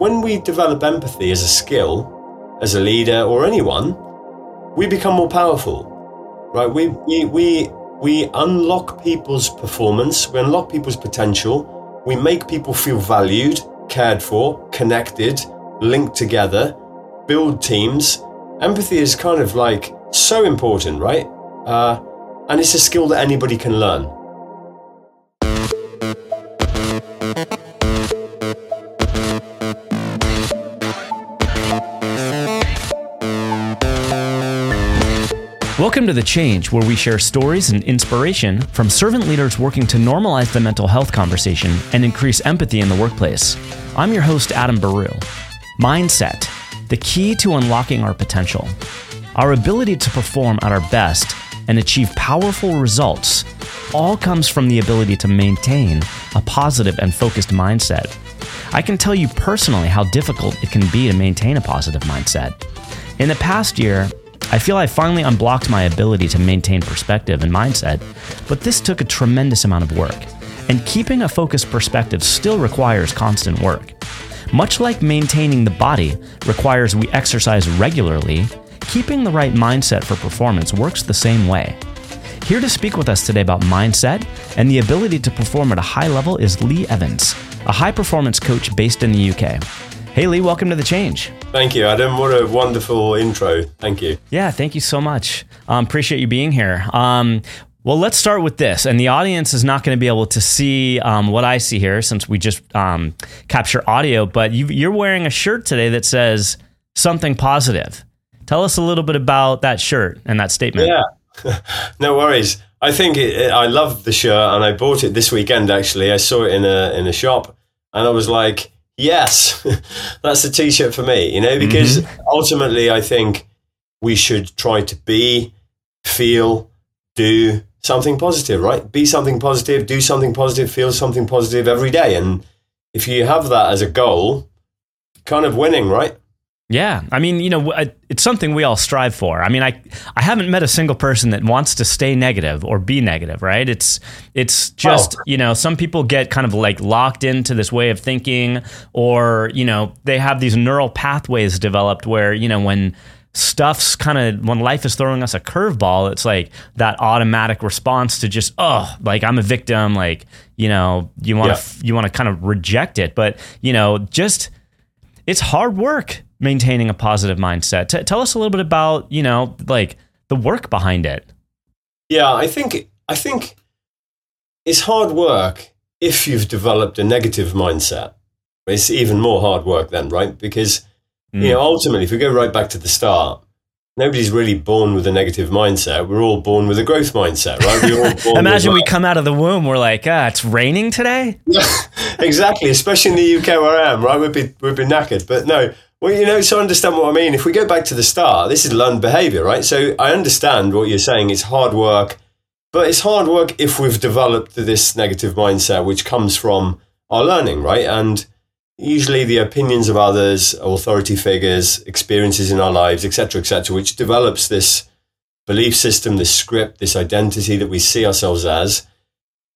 when we develop empathy as a skill, as a leader or anyone, we become more powerful, right? We, we, we, we unlock people's performance, we unlock people's potential, we make people feel valued, cared for, connected, linked together, build teams. Empathy is kind of like so important, right? Uh, and it's a skill that anybody can learn. To The Change, where we share stories and inspiration from servant leaders working to normalize the mental health conversation and increase empathy in the workplace. I'm your host, Adam Baru. Mindset, the key to unlocking our potential. Our ability to perform at our best and achieve powerful results all comes from the ability to maintain a positive and focused mindset. I can tell you personally how difficult it can be to maintain a positive mindset. In the past year, I feel I finally unblocked my ability to maintain perspective and mindset, but this took a tremendous amount of work. And keeping a focused perspective still requires constant work. Much like maintaining the body requires we exercise regularly, keeping the right mindset for performance works the same way. Here to speak with us today about mindset and the ability to perform at a high level is Lee Evans, a high performance coach based in the UK. Hey, Lee, welcome to the change. Thank you, Adam. What a wonderful intro. Thank you. Yeah, thank you so much. Um, appreciate you being here. Um, well, let's start with this. And the audience is not going to be able to see um, what I see here since we just um, capture audio, but you, are wearing a shirt today that says something positive. Tell us a little bit about that shirt and that statement. Yeah, no worries. I think it, it, I love the shirt and I bought it this weekend actually. I saw it in a, in a shop and I was like, yes, that's the t-shirt for me, you know, because mm-hmm. ultimately I think we should try to be, feel, do something positive, right? Be something positive, do something positive, feel something positive every day. And if you have that as a goal, kind of winning, right? Yeah, I mean, you know, it's something we all strive for. I mean, I I haven't met a single person that wants to stay negative or be negative, right? It's it's just, oh. you know, some people get kind of like locked into this way of thinking or, you know, they have these neural pathways developed where, you know, when stuff's kind of when life is throwing us a curveball, it's like that automatic response to just oh, like I'm a victim, like, you know, you want to yeah. you want to kind of reject it, but, you know, just it's hard work maintaining a positive mindset. T- tell us a little bit about, you know, like the work behind it. Yeah, I think I think it's hard work if you've developed a negative mindset. It's even more hard work then, right? Because mm. you know, ultimately, if we go right back to the start, nobody's really born with a negative mindset. We're all born with a growth mindset, right? Imagine we come out of the womb, we're like, ah, it's raining today. Exactly. Especially in the UK where I am, right? We'd be we'd be knackered, but no, well, you know, so understand what I mean. If we go back to the start, this is learned behavior, right? So I understand what you're saying. It's hard work, but it's hard work if we've developed this negative mindset, which comes from our learning, right? And usually the opinions of others, authority figures, experiences in our lives, etc., etc., which develops this belief system, this script, this identity that we see ourselves as.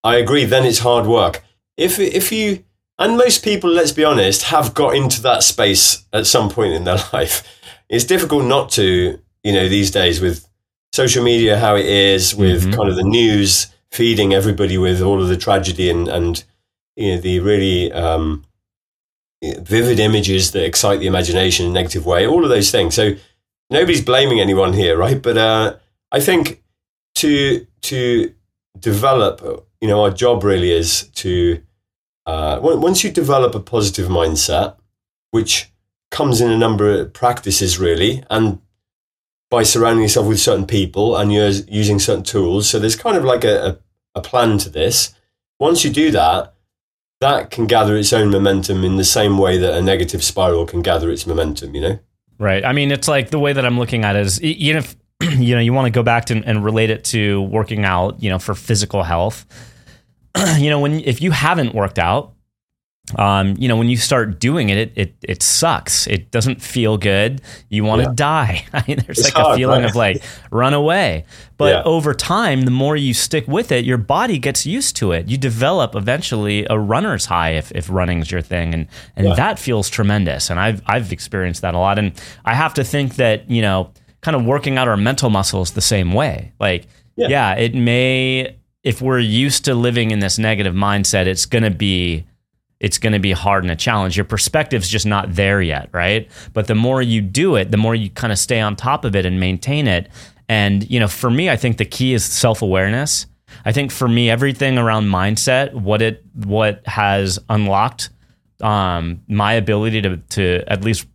I agree. Then it's hard work. If if you and most people, let's be honest, have got into that space at some point in their life. It's difficult not to, you know, these days with social media, how it is, with mm-hmm. kind of the news feeding everybody with all of the tragedy and, and you know, the really um, vivid images that excite the imagination in a negative way, all of those things. So nobody's blaming anyone here, right? But uh, I think to to develop, you know, our job really is to uh, once you develop a positive mindset, which comes in a number of practices really, and by surrounding yourself with certain people and you're using certain tools. So there's kind of like a, a, a plan to this. Once you do that, that can gather its own momentum in the same way that a negative spiral can gather its momentum, you know? Right. I mean, it's like the way that I'm looking at it is, you know, if, you know, you want to go back to and relate it to working out, you know, for physical health you know, when if you haven't worked out, um, you know, when you start doing it, it, it, it sucks. It doesn't feel good. You want to yeah. die. I mean, there's it's like hard, a feeling right? of like run away. But yeah. over time, the more you stick with it, your body gets used to it. You develop eventually a runner's high if, if running's your thing. And, and yeah. that feels tremendous. And I've, I've experienced that a lot. And I have to think that, you know, kind of working out our mental muscles the same way. Like, yeah, it may, if we're used to living in this negative mindset, it's going to be it's going to be hard and a challenge. Your perspective's just not there yet, right? But the more you do it, the more you kind of stay on top of it and maintain it. And, you know, for me, I think the key is self awareness. I think for me, everything around mindset, what it, what has unlocked um, my ability to, to at least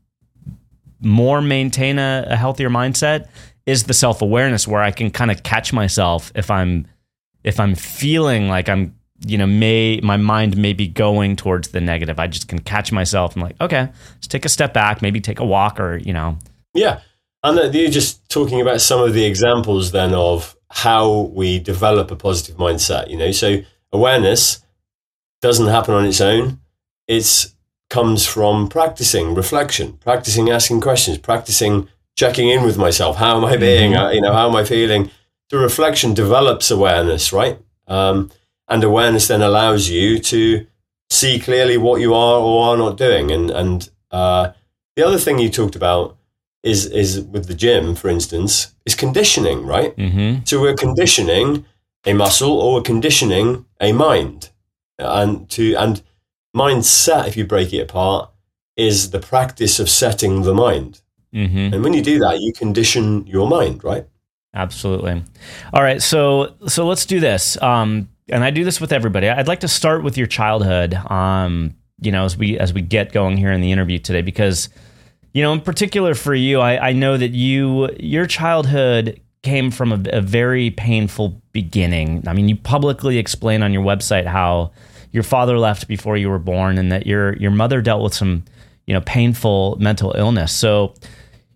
more maintain a, a healthier mindset is the self awareness where I can kind of catch myself if I'm, if I'm feeling like I'm you know, may my mind may be going towards the negative. I just can catch myself and like, okay, let's take a step back, maybe take a walk or, you know. Yeah. And you're just talking about some of the examples then of how we develop a positive mindset, you know. So awareness doesn't happen on its own. It comes from practicing reflection, practicing asking questions, practicing checking in with myself. How am I being? Mm-hmm. You know, how am I feeling? The reflection develops awareness, right? Um, and awareness then allows you to see clearly what you are or are not doing. And and uh, the other thing you talked about is is with the gym, for instance, is conditioning, right? Mm-hmm. So we're conditioning a muscle or we're conditioning a mind, and to and mindset, if you break it apart, is the practice of setting the mind. Mm-hmm. And when you do that, you condition your mind, right? Absolutely. All right, so so let's do this. Um, and I do this with everybody. I'd like to start with your childhood. Um, you know, as we as we get going here in the interview today, because you know, in particular for you, I, I know that you your childhood came from a, a very painful beginning. I mean, you publicly explain on your website how your father left before you were born, and that your your mother dealt with some you know painful mental illness. So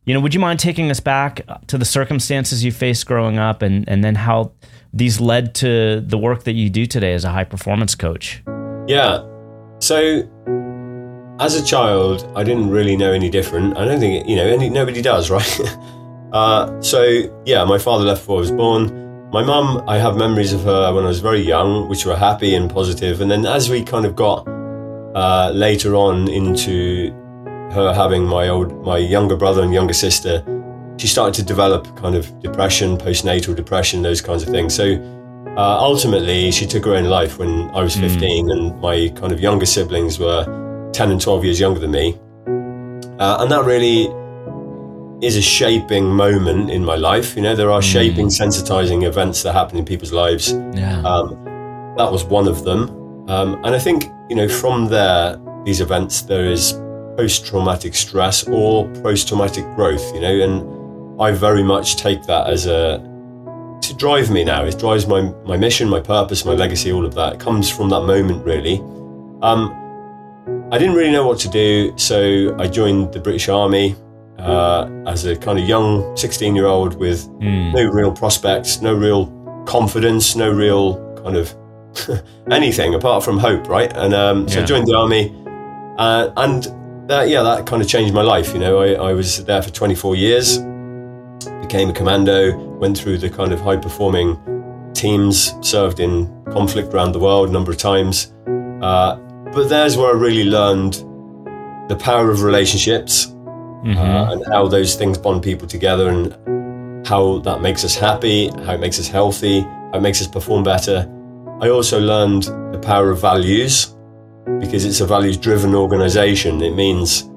you know, would you mind taking us back to the circumstances you faced growing up and, and then how these led to the work that you do today as a high performance coach? Yeah. So, as a child, I didn't really know any different. I don't think, you know, any, nobody does, right? uh, so, yeah, my father left before I was born. My mum, I have memories of her when I was very young, which were happy and positive. And then as we kind of got uh, later on into her having my old, my younger brother and younger sister, she started to develop kind of depression, postnatal depression, those kinds of things. So uh, ultimately, she took her own life when I was hmm. 15, mm. and my kind of younger siblings were 10 and 12 years younger than me. Uh, and that really is a shaping moment in my life. You know, there are mm. shaping, sensitizing events that happen in people's lives. Yeah. Um, that was one of them. Um, and I think, you know, from there, these events, there is post traumatic stress or post traumatic growth, you know, and I very much take that as a to drive me now. It drives my my mission, my purpose, my legacy, all of that. It comes from that moment, really. Um, I didn't really know what to do, so I joined the British Army uh, as a kind of young 16 year old with mm. no real prospects, no real confidence, no real kind of anything apart from hope, right? And um, so yeah. I joined the army, uh, and that yeah, that kind of changed my life. You know, I, I was there for 24 years became a commando, went through the kind of high performing teams, served in conflict around the world a number of times. Uh, but there's where I really learned the power of relationships mm-hmm. uh, and how those things bond people together and how that makes us happy, how it makes us healthy, how it makes us perform better. I also learned the power of values because it's a values driven organization. It means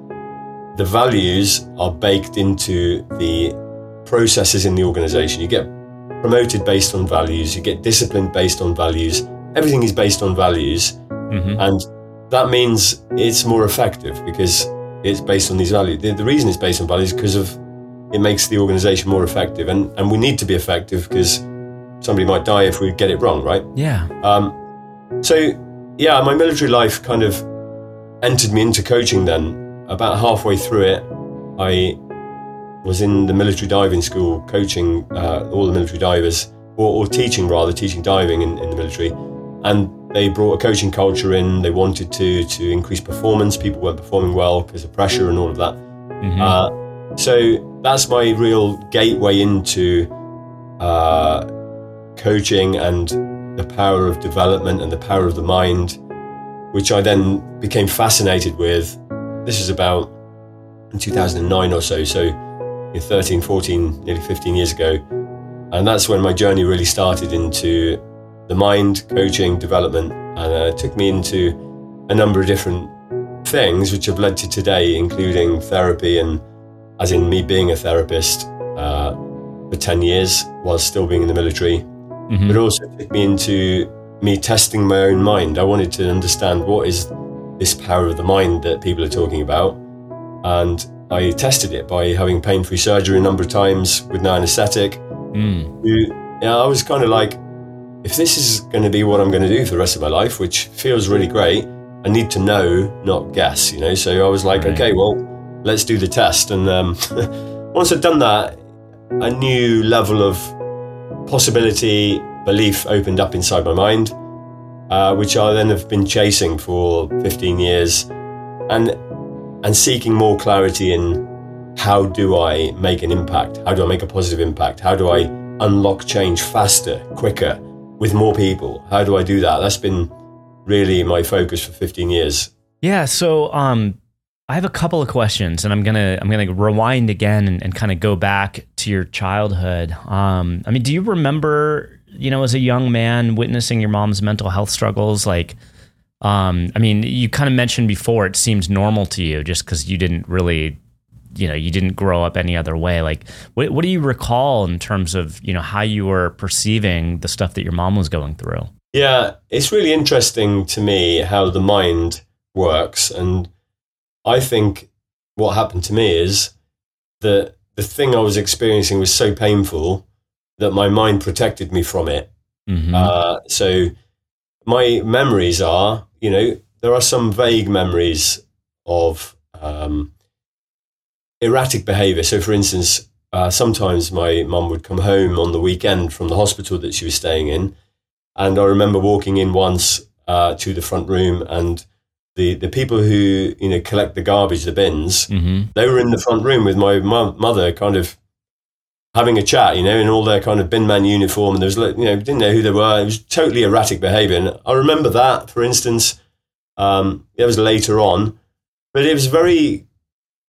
the values are baked into the processes in the organization. You get promoted based on values, you get disciplined based on values. Everything is based on values. Mm-hmm. And that means it's more effective because it's based on these values. The, the reason it's based on values is because of it makes the organization more effective. And, and we need to be effective because somebody might die if we get it wrong, right? Yeah. Um, so, yeah, my military life kind of entered me into coaching then. About halfway through it, I was in the military diving school coaching uh, all the military divers, or, or, teaching rather, teaching diving in, in, the military. And they brought a coaching culture in. They wanted to to increase performance. People weren't performing well because of pressure and all of that. Mhm. Uh, so that's my real gateway into uh, coaching and the power of development and the power of the mind, which I then became fascinated with. This is about in 2009 or so, so know, 13, 14, nearly 15 years ago. And that's when my journey really started into the mind, coaching, development, and uh, it took me into a number of different things which have led to today, including therapy and as in me being a therapist uh, for 10 years while still being in the military, Mhm. but also took me into me testing my own mind. I wanted to understand what is this power of the mind that people are talking about. And I tested it by having pain free surgery a number of times with no anesthetic. Mm. You- I was kind of like, if this is going to be what I'm going to do for the rest of my life, which feels really great, I need to know, not guess, you know? So I was like, Right. okay, well, let's do the test. And um, once I'd done that, a new level of possibility, belief opened up inside my mind, uh, which I then have been chasing for 15 years and, and seeking more clarity in how do I make an impact? How do I make a positive impact? How do I unlock change faster, quicker, with more people? How do I do that? That's been really my focus for 15 years. Yeah. So, um, I have a couple of questions, and I'm gonna I'm gonna rewind again and, and kind of go back your childhood. Um, I mean, do you remember, you know, as a young man witnessing your mom's mental health struggles? Like, um, I mean, you kind of mentioned before it seemed normal to you just because you didn't really, you know, you didn't grow up any other way. Like, what what do you recall in terms of you know how you were perceiving the stuff that your mom was going through? Yeah, it's really interesting to me how the mind works. And I think what happened to me is that the thing I was experiencing was so painful that my mind protected me from it. Mhm. Uh, so my memories are, you know, there are some vague memories of um, erratic behavior. So, for instance, uh, sometimes my mum would come home on the weekend from the hospital that she was staying in. And I remember walking in once uh, to the front room and the, the people who, you know, collect the garbage, the bins, Mhm. they were in the front room with my mo- mother kind of having a chat, you know, in all their kind of bin man uniform. And there was, you know, didn't know who they were. It was totally erratic behavior. And I remember that, for instance, um, it was later on, but it was very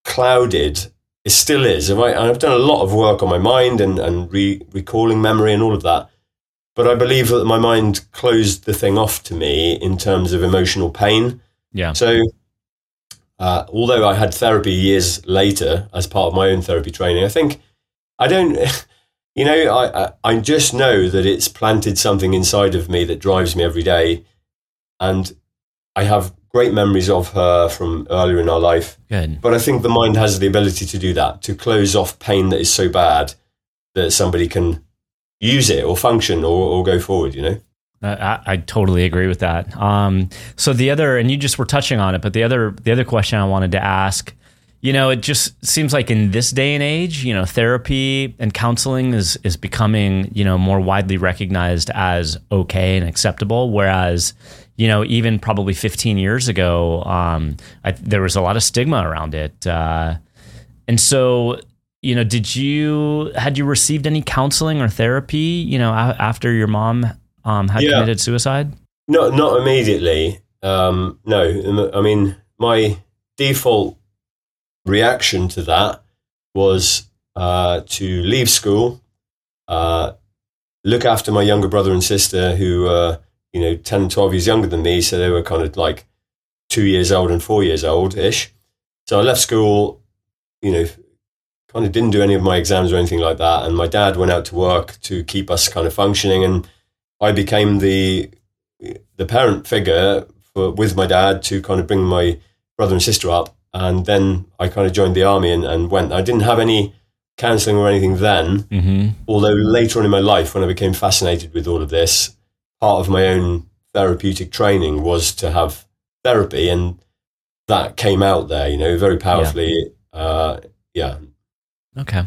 clouded. It still is. I've, I've done a lot of work on my mind and, and re- recalling memory and all of that. But I believe that my mind closed the thing off to me in terms of emotional pain. Yeah. So, uh, although I had therapy years later as part of my own therapy training, I think I don't, you know, I, I, I just know that it's planted something inside of me that drives me every day. And I have great memories of her from earlier in our life. Good. But I think the mind has the ability to do that, to close off pain that is so bad that somebody can use it or function or, or go forward, you know? I, I totally agree with that. Um, so the other, and you just were touching on it, but the other, the other question I wanted to ask, you know, it just seems like in this day and age, you know, therapy and counseling is is becoming, you know, more widely recognized as okay and acceptable. Whereas, you know, even probably 15 years ago, um, I, there was a lot of stigma around it. Uh, and so, you know, did you had you received any counseling or therapy, you know, after your mom um, had Yeah. committed suicide? Not not immediately. Um, no, I mean my default reaction to that was uh, to leave school, uh, look after my younger brother and sister who were you know 10, 12 years younger than me, so they were kind of like two years old and four years old ish. So I left school, you know, kind of didn't do any of my exams or anything like that, and my dad went out to work to keep us kind of functioning and. I became the the parent figure for, with my dad to kind of bring my brother and sister up, and then I kind of joined the army and, and went. I didn't have any counselling or anything then, Mm-hmm. although later on in my life, when I became fascinated with all of this, part of my own therapeutic training was to have therapy, and that came out there, you know, very powerfully. Uh, yeah, Okay.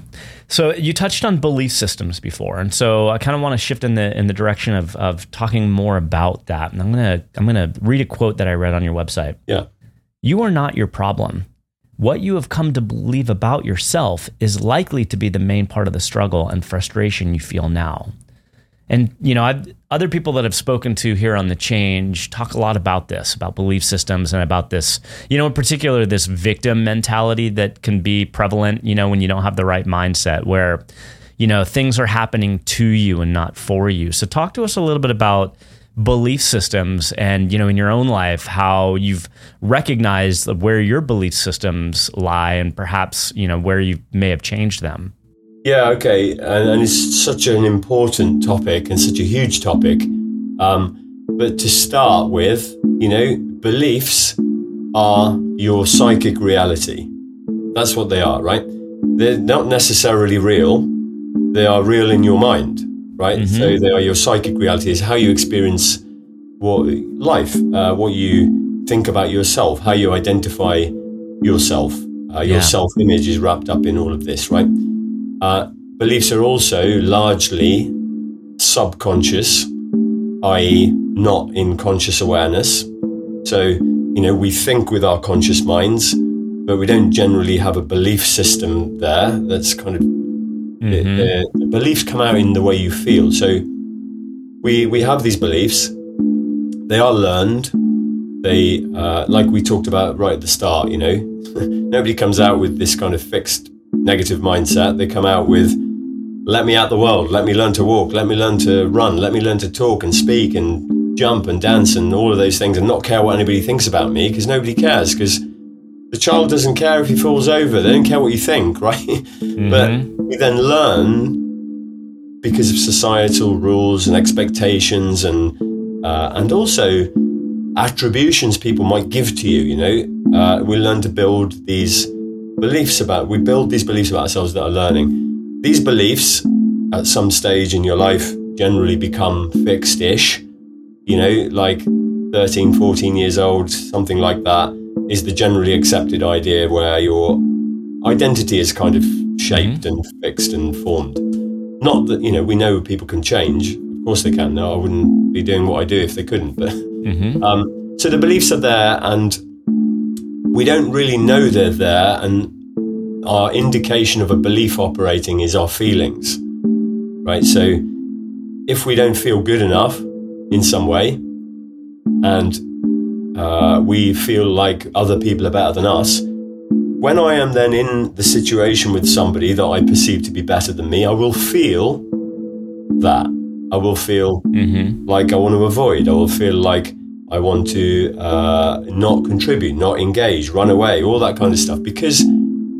So you touched on belief systems before, and so I kind of want to shift in the in the direction of of talking more about that. And I'm gonna I'm gonna read a quote that I read on your website. Yeah. You are not your problem. What you have come to believe about yourself is likely to be the main part of the struggle and frustration you feel now. And you know, I've, other people that I've spoken to here on the change talk a lot about this, about belief systems, and about this. You know, in particular, this victim mentality that can be prevalent. You know, when you don't have the right mindset, where you know things are happening to you and not for you. So, talk to us a little bit about belief systems and you know in your own life how you've recognized where your belief systems lie and perhaps you know where you may have changed them yeah, okay. And, and, it's such an important topic and such a huge topic. Um, but to start with, you know, beliefs are your psychic reality. That's what they are, right? They're not necessarily real, they are real in your mind, right? Mm-hmm. So they are your psychic reality, is how you experience what life, uh, what you think about yourself, how you identify yourself. Uh, your yeah. self image is wrapped up in all of this, right? Uh, beliefs are also largely subconscious, i.e., not in conscious awareness. So, you know, we think with our conscious minds, but we don't generally have a belief system there that's kind of mm-hmm. the, the beliefs come out in the way you feel. So, we we have these beliefs. They are learned. They, uh, like we talked about right at the start, you know, nobody comes out with this kind of fixed negative mindset, they come out with, let me out the world, let me learn to walk, let me learn to run, let me learn to talk and speak and jump and dance and all of those things and not care what anybody thinks about me because nobody cares because the child doesn't care if he falls over. They don't care what you think, right? Mm-hmm. But we then learn because of societal rules and expectations and uh, and also attributions people might give to you. You know, uh, we learn to build these beliefs about, we build these beliefs about ourselves that are learning. These beliefs at some stage in your life generally become fixed ish. You know, like 13, 14 years old, something like that is the generally accepted idea where your identity is kind of shaped mm-hmm. and fixed and formed. Not that, you know, we know people can change. Of course they can. No, I wouldn't be doing what I do if they couldn't. But mm-hmm. um, so the beliefs are there and we don't really know they're there, and our indication of a belief operating is our feelings, right? So if we don't feel good enough in some way, and uh, we feel like other people are better than us, when I am then in the situation with somebody that I perceive to be better than me, I will feel that. I will feel mm-hmm. like I want to avoid. I will feel like I want to uh, not contribute, not engage, run away, all that kind of stuff because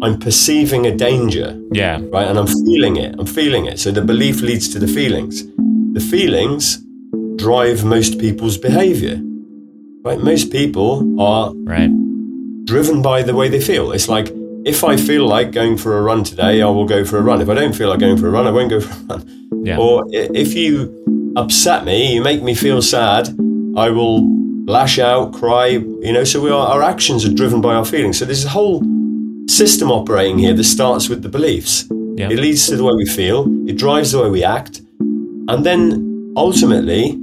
I'm perceiving a danger. Yeah. Right. And I'm feeling it. I'm feeling it. So the belief leads to the feelings. The feelings drive most people's behavior. Right. Most people are right. driven by the way they feel. It's like if I feel like going for a run today, I will go for a run. If I don't feel like going for a run, I won't go for a run. Yeah. Or if you upset me, you make me feel sad, I will lash out, cry, you know, so we are, our actions are driven by our feelings. So there's a whole system operating here that starts with the beliefs. Yeah. It leads to the way we feel, it drives the way we act, and then ultimately,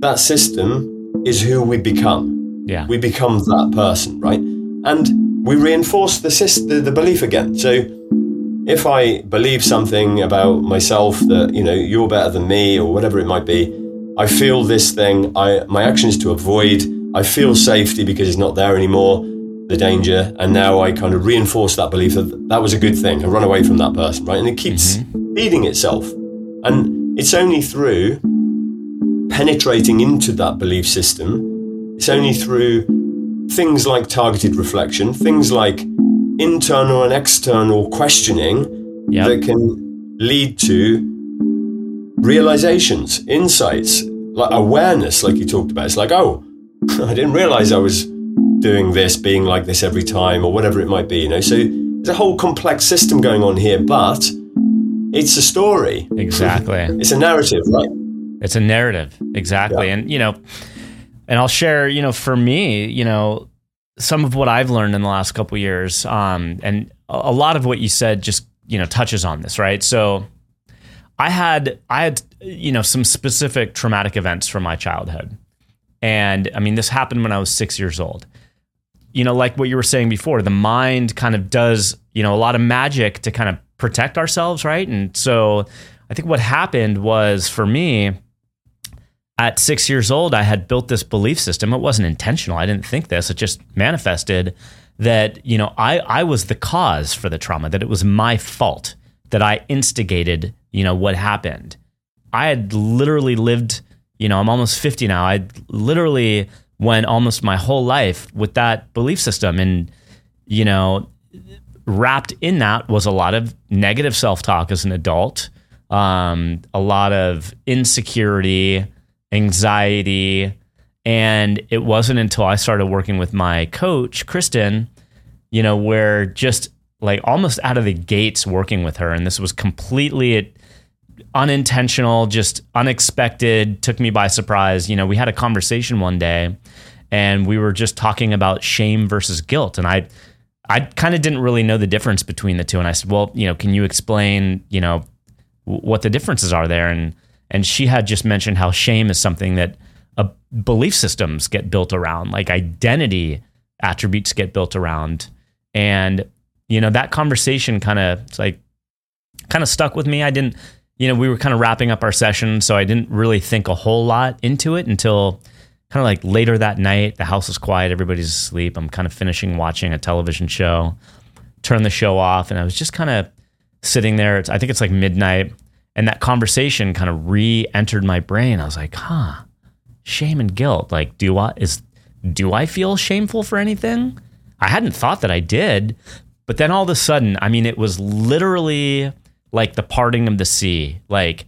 that system is who we become. Yeah. We become that person, right? And we reinforce the, the, the belief again. So if I believe something about myself that, you know, you're better than me or whatever it might be, I feel this thing. I my action is to avoid. I feel safety because it's not there anymore, the danger, and now I kind of reinforce that belief that that was a good thing. I run away from that person, right? And it keeps mm-hmm. feeding itself, and it's only through penetrating into that belief system. It's only through things like targeted reflection, things like internal and external questioning yep. that can lead to realizations, insights, like awareness, like you talked about. It's like, oh, I didn't realize I was doing this, being like this every time, or whatever it might be, you know. So there's a whole complex system going on here, but it's a story. Exactly. it's a narrative, right? It's a narrative. Exactly. Yeah. And, you know, and I'll share, you know, for me, you know, some of what I've learned in the last couple years, um, and a lot of what you said just you know touches on this, right? So I had I had you know some specific traumatic events from my childhood. And I mean this happened when I was 6 years old. You know, like what you were saying before, the mind kind of does, you know, a lot of magic to kind of protect ourselves, right? And so I think what happened was for me at 6 years old I had built this belief system. It wasn't intentional. I didn't think this. It just manifested that, you know, I I was the cause for the trauma, that it was my fault that I instigated, you know, what happened. I had literally lived, you know, I'm almost 50 now. I literally went almost my whole life with that belief system. And, you know, wrapped in that was a lot of negative self talk as an adult, um, a lot of insecurity, anxiety. And it wasn't until I started working with my coach, Kristen, you know, where just like almost out of the gates working with her. And this was completely unintentional, just unexpected, took me by surprise. You know, we had a conversation one day and we were just talking about shame versus guilt. And I, I kind of didn't really know the difference between the two. And I said, well, you know, can you explain, you know, what the differences are there? And, and she had just mentioned how shame is something that uh, belief systems get built around, like identity attributes get built around. And you know, that conversation kind of it's like kind of stuck with me. I didn't, you know, we were kind of wrapping up our session, so I didn't really think a whole lot into it until kind of like later that night. The house is quiet, everybody's asleep. I'm kind of finishing watching a television show, turn the show off, and I was just kind of sitting there. I think it's like midnight, and that conversation kind of re-entered my brain. I was like, huh, shame and guilt. Like, do I is do I feel shameful for anything? I hadn't thought that I did, but then all of a sudden, I mean, it was literally like the parting of the sea. Like,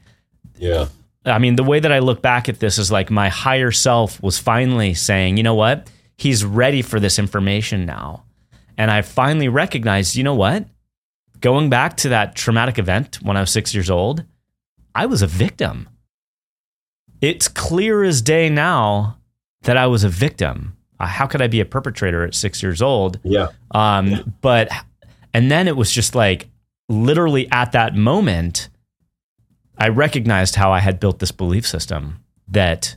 yeah. I mean, the way that I look back at this is like my higher self was finally saying, you know what? He's ready for this information now. And I finally recognized, you know what? Going back to that traumatic event when I was six years old, I was a victim. It's clear as day now that I was a victim. Uh, how could I be a perpetrator at six years old? Yeah. Um, yeah. But and then it was just like literally at that moment, I recognized how I had built this belief system that,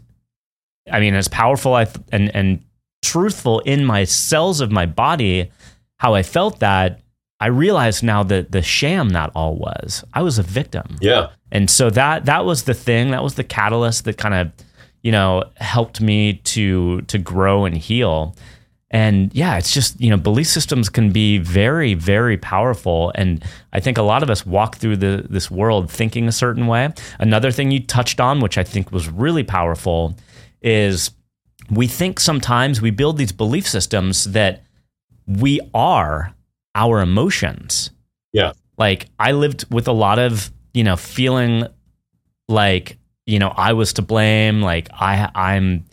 I mean, as powerful I th- and and truthful in my cells of my body, how I felt that. I realized now that the sham that all was. I was a victim. Yeah. And so that that was the thing. That was the catalyst that kind of, you know, helped me to to grow and heal and yeah it's just you know belief systems can be very very powerful. And i think a lot of us walk through the this world thinking a certain way. Another thing you touched on which i think was really powerful is we think sometimes we build these belief systems that we are our emotions. Yeah. Like i lived with a lot of you know feeling like you know i was to blame. Like i i'm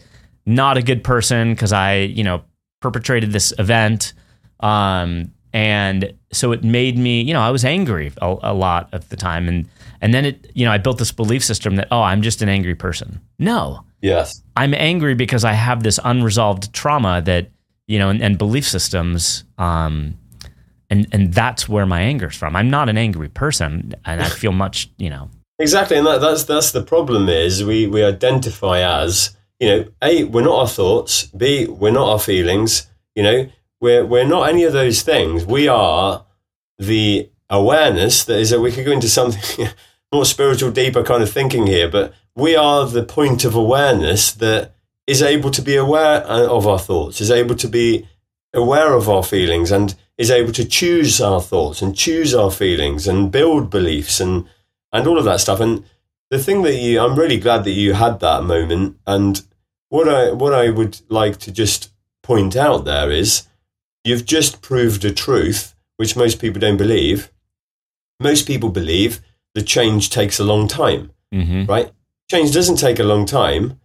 not a good person because i you know perpetrated this event. Um, and so it made me, you know, I was angry a, a, lot of the time. And, and then it, you know, I built this belief system that, oh, I'm just an angry person. No. Yes. I'm angry because I have this unresolved trauma that, you know, and, and belief systems. Um, and, and that's where my anger is from. I'm not an angry person and I feel much, you know. Exactly. And that, that's, that's the problem is we, we identify as, you know, A, we're not our thoughts. B, we're not our feelings. You know, we're, we're not any of those things. We are the awareness that is that we could go into something more spiritual, deeper kind of thinking here, but we are the point of awareness that is able to be aware uh, of our thoughts, is able to be aware of our feelings, and is able to choose our thoughts and choose our feelings and build beliefs and, and all of that stuff. And the thing that you, I'm really glad that you had that moment. And what I what I would like to just point out there is you've just proved a truth which most people don't believe. Most people believe the change takes a long time, mm-hmm. right? Change doesn't take a long time.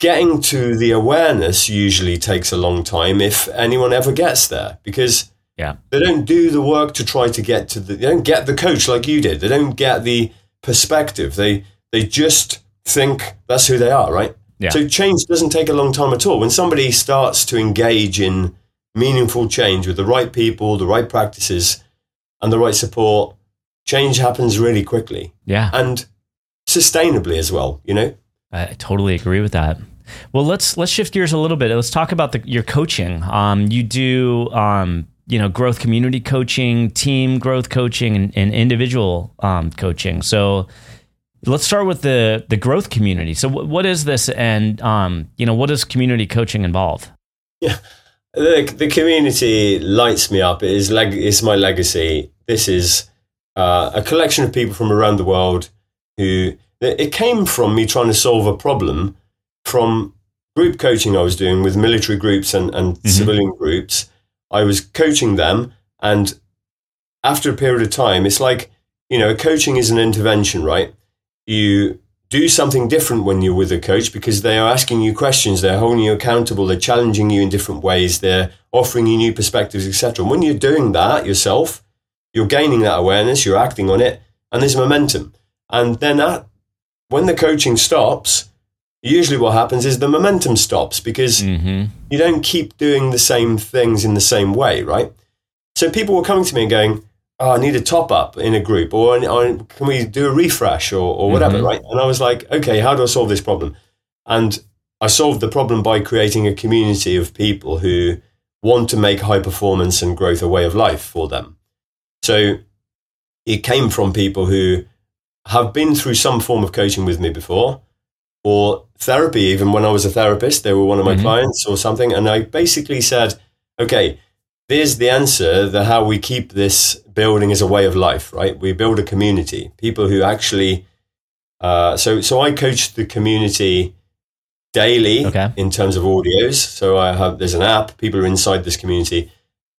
Getting to the awareness usually takes a long time if anyone ever gets there because yeah. they don't do the work to try to get to the they don't get the coach like you did. They don't get the perspective. They they just think that's who they are, right? Yeah. So change doesn't take a long time at all. When somebody starts to engage in meaningful change with the right people, the right practices, and the right support, change happens really quickly Yeah. and sustainably as well. You know, I totally agree with that. Well, let's let's shift gears a little bit. Let's talk about the, your coaching. Um, you do um, you know growth community coaching, team growth coaching, and, and individual um, coaching. So let's start with the the growth community. So wh- what is this, and um, you know what does community coaching involve? Yeah, the the community lights me up. It is leg. It's my legacy. This is uh, a collection of people from around the world who it came from me trying to solve a problem from group coaching I was doing with military groups and, and Mhm. civilian groups. I was coaching them, and after a period of time, it's like you know, coaching is an intervention, right? You do something different when you're with a coach because they are asking you questions, they're holding you accountable, they're challenging you in different ways, they're offering you new perspectives, etc. And when you're doing that yourself, you're gaining that awareness, you're acting on it, and there's momentum. And then that, when the coaching stops, usually what happens is the momentum stops because Mm-hmm. you don't keep doing the same things in the same way, right? So people were coming to me and going, oh, I need a top up in a group, or, or can we do a refresh or, or whatever, Mhm. right? And I was like, okay, how do I solve this problem? And I solved the problem by creating a community of people who want to make high performance and growth a way of life for them. So it came from people who have been through some form of coaching with me before, or therapy, even when I was a therapist, they were one of my Mhm. clients or something. And I basically said, okay, there's the answer the how we keep this building as a way of life, right? We build a community, people who actually, uh, so, so I coach the community daily Okay. in terms of audios. So I have, there's an app, people are inside this community.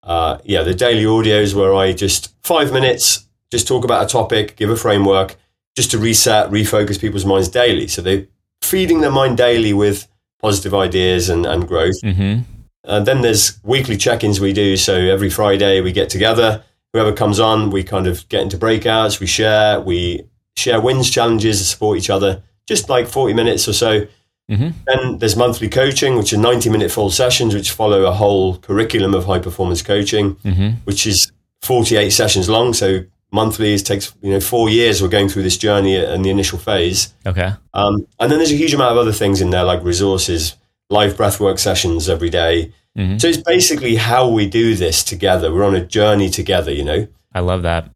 Uh, yeah, the daily audios where I just five minutes, just talk about a topic, give a framework, just to reset, refocus people's minds daily. So they're feeding their mind daily with positive ideas and, and growth. Mm-hmm. And then there's weekly check-ins we do. So every Friday we get together. Whoever comes on, we kind of get into breakouts. We share. We share wins, challenges, support each other. Just like 40 minutes or so. Mm-hmm. Then there's monthly coaching, which are 90-minute full sessions, which follow a whole curriculum of high-performance coaching, Mm-hmm. which is 48 sessions long. So monthly it takes you know four years. We're going through this journey in the initial phase. Okay. Um, and then there's a huge amount of other things in there, like resources, live breathwork sessions every day. Mhm. So it's basically how we do this together. We're on a journey together, you know. I love that.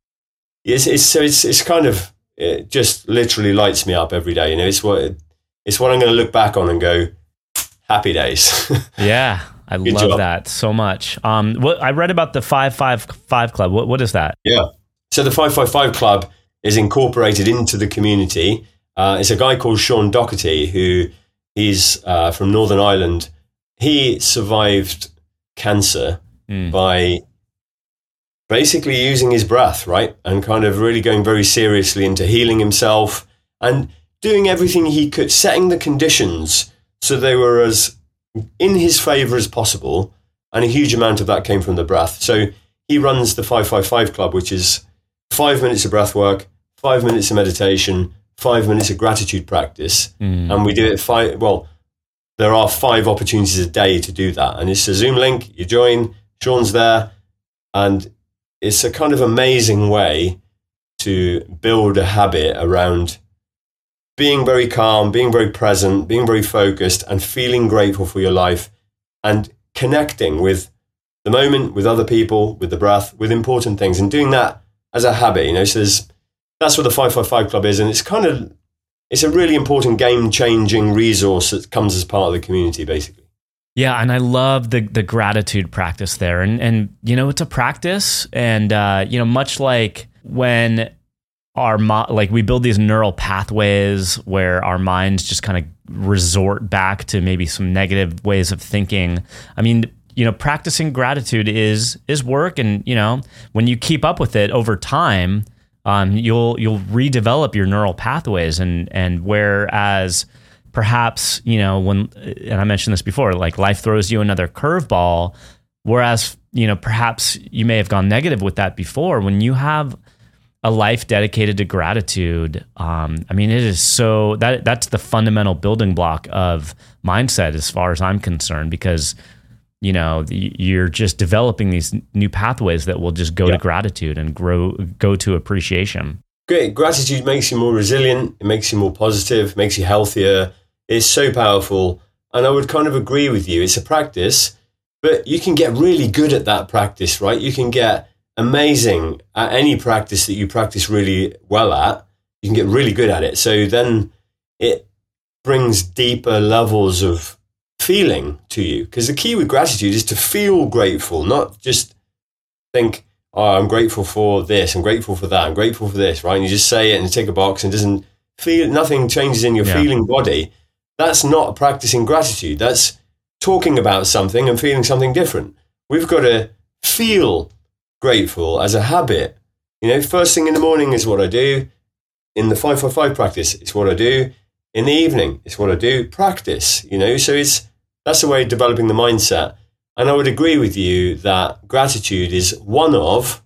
It's, it's so it's it's kind of it just literally lights me up every day. You know, it's what it's what I'm going to look back on and go, happy days. Yeah, I Good love job. that so much. Um, what I read about the five five five club. What what is that? yeah. So the five five five club is incorporated into the community. Uh, it's a guy called Sean Doherty who he's uh, from Northern Ireland. He survived cancer Mm. by basically using his breath, right? And kind of really going very seriously into healing himself and doing everything he could, setting the conditions so they were as in his favor as possible. And a huge amount of that came from the breath. So he runs the 555 Club, which is five minutes of breath work, five minutes of meditation, five minutes of gratitude practice Mm. and we do it five. Well, there are five opportunities a day to do that, and it's a Zoom link. You join, Sean's there, and it's a kind of amazing way to build a habit around being very calm, being very present, being very focused, and feeling grateful for your life, and connecting with the moment, with other people, with the breath, with important things, and doing that as a habit. You know, so there's, that's what the five five five club is, and it's kind of it's a really important game changing resource that comes as part of the community, basically. Yeah, and I love the the gratitude practice there, and and you know it's a practice, and uh, you know much like when our mo- like we build these neural pathways where our minds just kind of resort back to maybe some negative ways of thinking. I mean, you know, practicing gratitude is is work, and you know when you keep up with it over time, um, you'll you'll redevelop your neural pathways, and and whereas perhaps you know when and i mentioned this before like life throws you another curveball whereas you know perhaps you may have gone negative with that before when you have a life dedicated to gratitude um, i mean it is so that that's the fundamental building block of mindset as far as i'm concerned because you know you're just developing these new pathways that will just go yeah. to gratitude and grow go to appreciation. Great. Gratitude makes you more resilient. It makes you more positive. Makes you healthier. It's so powerful. And i would kind of agree with you. It's a practice but you can get really good at that practice right? You can get amazing at any practice that you practice really well at. You can get really good at it. So then it brings deeper levels of feeling to you. Because the key with gratitude is to feel grateful, not just think, oh, I'm grateful for this, I'm grateful for that, I'm grateful for this, right? And you just say it and you tick a box and doesn't feel, nothing changes in your yeah. feeling body. That's not practicing gratitude. That's talking about something and feeling something different. We've got to feel grateful as a habit. You know, first thing in the morning is what I do. In the 555 practice, it's what I do. In the evening, it's what I do. Practice, you know, so it's that's a way of developing the mindset. And I would agree with you that gratitude is one of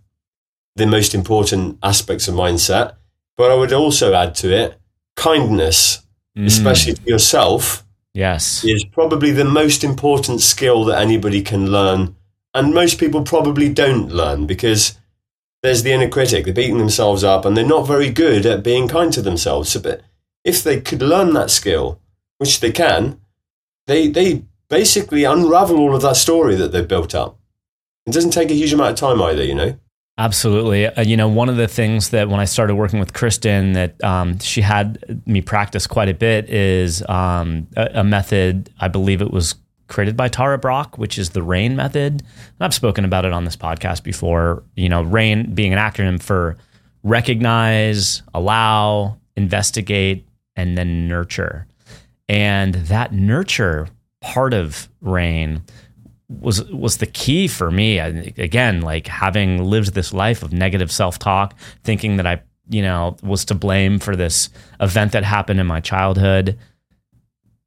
the most important aspects of mindset. But I would also add to it kindness, mm. especially to yourself. Yes. Is probably the most important skill that anybody can learn. And most people probably don't learn because there's the inner critic. They're beating themselves up and they're not very good at being kind to themselves. So, but if they could learn that skill, which they can, they they basically unravel all of that story that they've built up. It doesn't take a huge amount of time either, you know. Absolutely. Uh, you know, one of the things that when I started working with Kristen that um, she had me practice quite a bit is um, a, a, method, I believe it was created by Tara Brach, which is the RAIN method. And I've spoken about it on this podcast before. You know, RAIN being an acronym for recognize, allow, investigate, and then nurture. And that nurture part of rain was was the key for me. Again, like having lived this life of negative self talk, thinking that I you know was to blame for this event that happened in my childhood.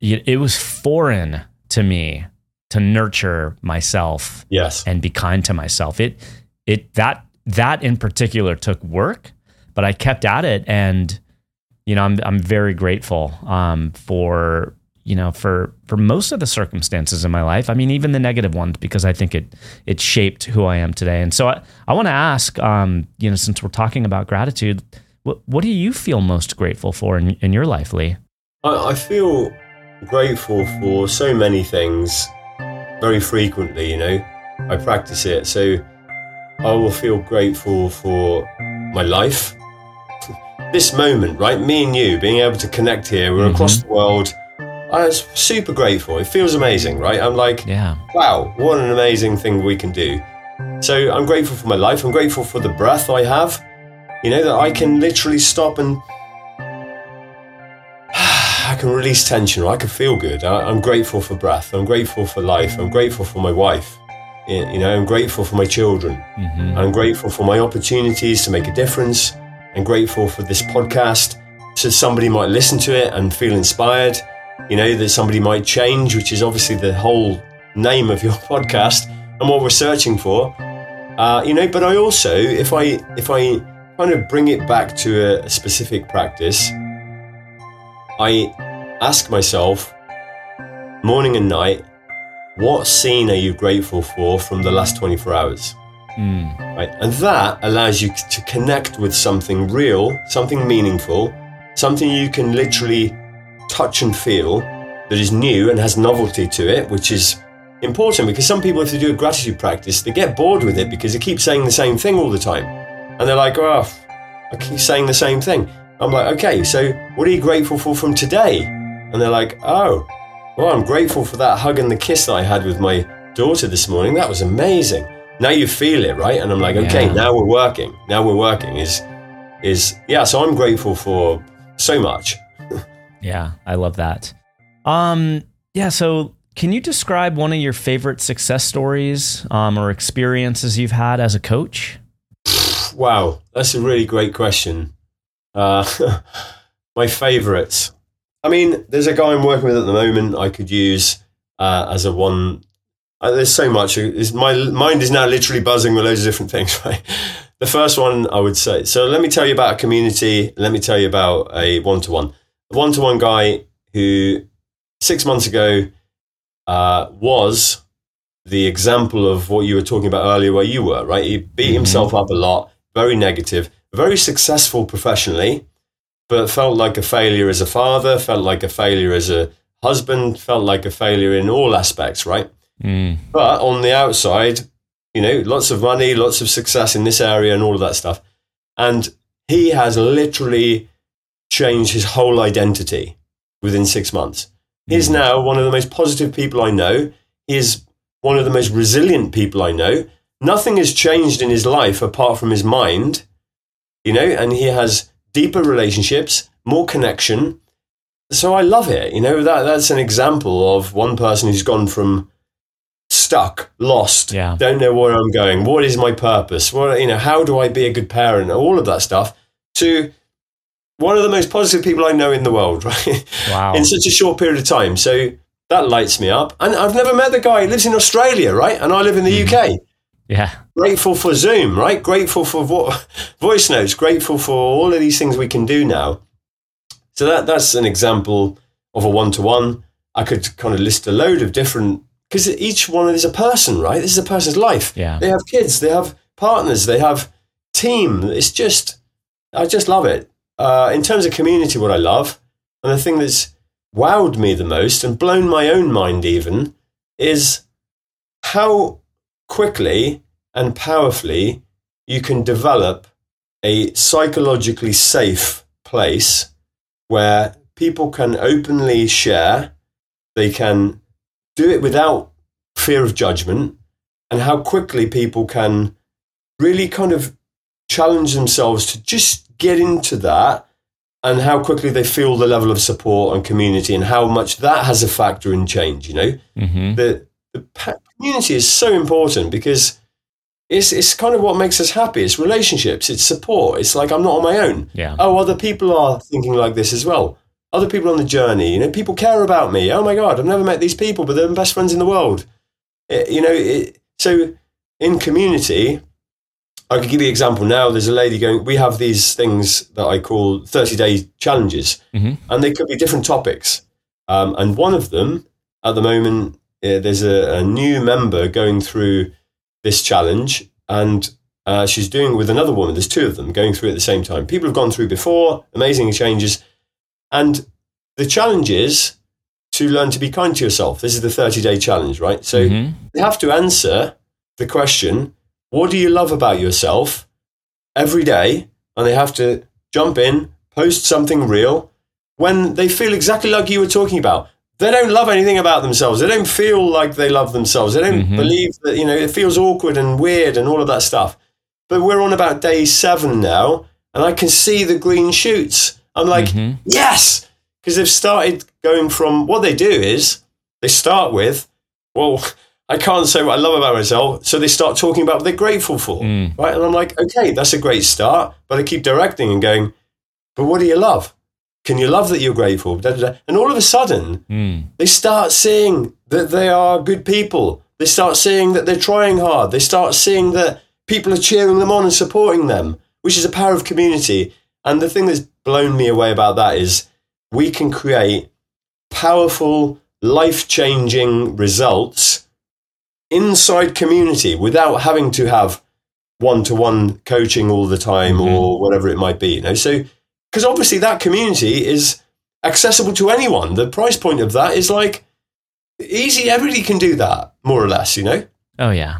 It was foreign to me to nurture myself, yes, and be kind to myself. It it that that in particular took work, but I kept at it, and you know I'm I'm very grateful um, for you know, for for most of the circumstances in my life. I mean, even the negative ones, because I think it it shaped who I am today. And so I, I want to ask, um, you know, since we're talking about gratitude, what what do you feel most grateful for in, in your life, Lee? I, I feel grateful for so many things very frequently, you know. I practice it. So I will feel grateful for my life. This moment, right? Me and you being able to connect here. We're mm-hmm. across the world I was super grateful. It feels amazing, right? I'm like, yeah. wow, what an amazing thing we can do. So I'm grateful for my life. I'm grateful for the breath I have. You know, that I can literally stop and I can release tension or I can feel good. I, am grateful for breath. I'm grateful for life. I'm grateful for my wife. You know, I'm grateful for my children. Mm-hmm. I'm grateful for my opportunities to make a difference. I'm grateful for this podcast so somebody might listen to it and feel inspired you know, that somebody might change, which is obviously the whole name of your podcast and what we're searching for. Uh, you know, but I also, if I if I kind of bring it back to a, a specific practice, I ask myself morning and night, what scene are you grateful for from the last 24 hours? Mm. Right? And that allows you to connect with something real, something meaningful, something you can literally touch and feel that is new and has novelty to it, which is important because some people, if they do a gratitude practice, they get bored with it because they keep saying the same thing all the time. And they're like, oh, I keep saying the same thing. I'm like, okay, so what are you grateful for from today? And they're like, oh, well, I'm grateful for that hug and the kiss that I had with my daughter this morning. That was amazing. Now you feel it, right? And I'm like, okay, yeah. now we're working. Now we're working. Is is yeah. So I'm grateful for so much. Yeah, I love that. Um, yeah. So, can you describe one of your favorite success stories um, or experiences you've had as a coach? Wow, that's a really great question. Uh, my favorites. I mean, there's a guy I'm working with at the moment. I could use uh, as a one. Uh, there's so much. It's, my mind is now literally buzzing with loads of different things. Right. The first one I would say. So let me tell you about a community. Let me tell you about a one to one one to one guy who six months ago uh, was the example of what you were talking about earlier, where you were, right? He beat mm-hmm. himself up a lot, very negative, very successful professionally, but felt like a failure as a father, felt like a failure as a husband, felt like a failure in all aspects, right? Mm. But on the outside, you know, lots of money, lots of success in this area and all of that stuff. And he has literally changed his whole identity within six months. He's mm. now one of the most positive people I know. He is one of the most resilient people I know. Nothing has changed in his life apart from his mind, you know, and he has deeper relationships, more connection. So I love it. You know, that that's an example of one person who's gone from stuck, lost, yeah. don't know where I'm going, what is my purpose, what you know, how do I be a good parent, all of that stuff, to one of the most positive people I know in the world, right? Wow. in such a short period of time. So that lights me up. And I've never met the guy. He lives in Australia, right? And I live in the mm. UK. Yeah. Grateful for Zoom, right? Grateful for vo- voice notes. Grateful for all of these things we can do now. So that that's an example of a one to one. I could kind of list a load of different because each one is a person, right? This is a person's life. Yeah. They have kids. They have partners. They have team. It's just, I just love it. Uh, in terms of community, what I love and the thing that's wowed me the most and blown my own mind even is how quickly and powerfully you can develop a psychologically safe place where people can openly share, they can do it without fear of judgment, and how quickly people can really kind of challenge themselves to just get into that and how quickly they feel the level of support and community and how much that has a factor in change you know mm-hmm. the, the community is so important because it's it's kind of what makes us happy. It's relationships. It's support. It's like I'm not on my own. Yeah. Oh, other people are thinking like this as well. Other people on the journey. You know, people care about me. Oh my god, I've never met these people, but they're the best friends in the world. It, you know, it, so in community, I could give you an example now. There's a lady going. We have these things that I call 30 day challenges, mm-hmm. and they could be different topics. Um, and one of them at the moment, uh, there's a, a new member going through this challenge, and uh, she's doing it with another woman. There's two of them going through at the same time. People have gone through before, amazing changes. And the challenge is to learn to be kind to yourself. This is the 30 day challenge, right? So mm-hmm. you have to answer the question what do you love about yourself every day? And they have to jump in, post something real when they feel exactly like you were talking about they don't love anything about themselves. They don't feel like they love themselves. They don't mm-hmm. believe that, you know, it feels awkward and weird and all of that stuff. But we're on about day seven now, and I can see the green shoots. I'm like, mm-hmm. yes, because they've started going from what they do is they start with, well, I can't say what I love about myself. So they start talking about what they're grateful for. Mm. Right. And I'm like, okay, that's a great start. But I keep directing and going, but what do you love? Can you love that you're grateful? Da, da, da. And all of a sudden, mm. they start seeing that they are good people. They start seeing that they're trying hard. They start seeing that people are cheering them on and supporting them, which is a power of community. And the thing that's blown me away about that is we can create powerful, life changing results inside community without having to have one to one coaching all the time mm-hmm. or whatever it might be. You know, so because obviously that community is accessible to anyone. The price point of that is like easy. Everybody can do that, more or less. You know. Oh yeah.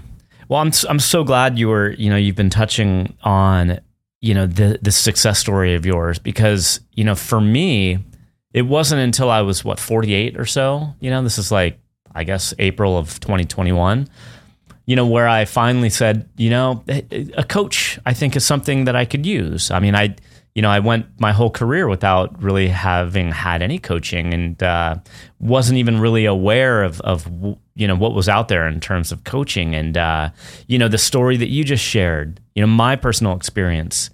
Well, I'm I'm so glad you were you know you've been touching on you know the the success story of yours because you know for me it wasn't until I was what 48 or so you know this is like I guess April of 2021 you know where I finally said you know a coach I think is something that I could use I mean I you know, I went my whole career without really having had any coaching and uh, wasn't even really aware of, of, you know, what was out there in terms of coaching. And, uh, you know, the story that you just shared, you know, my personal experience,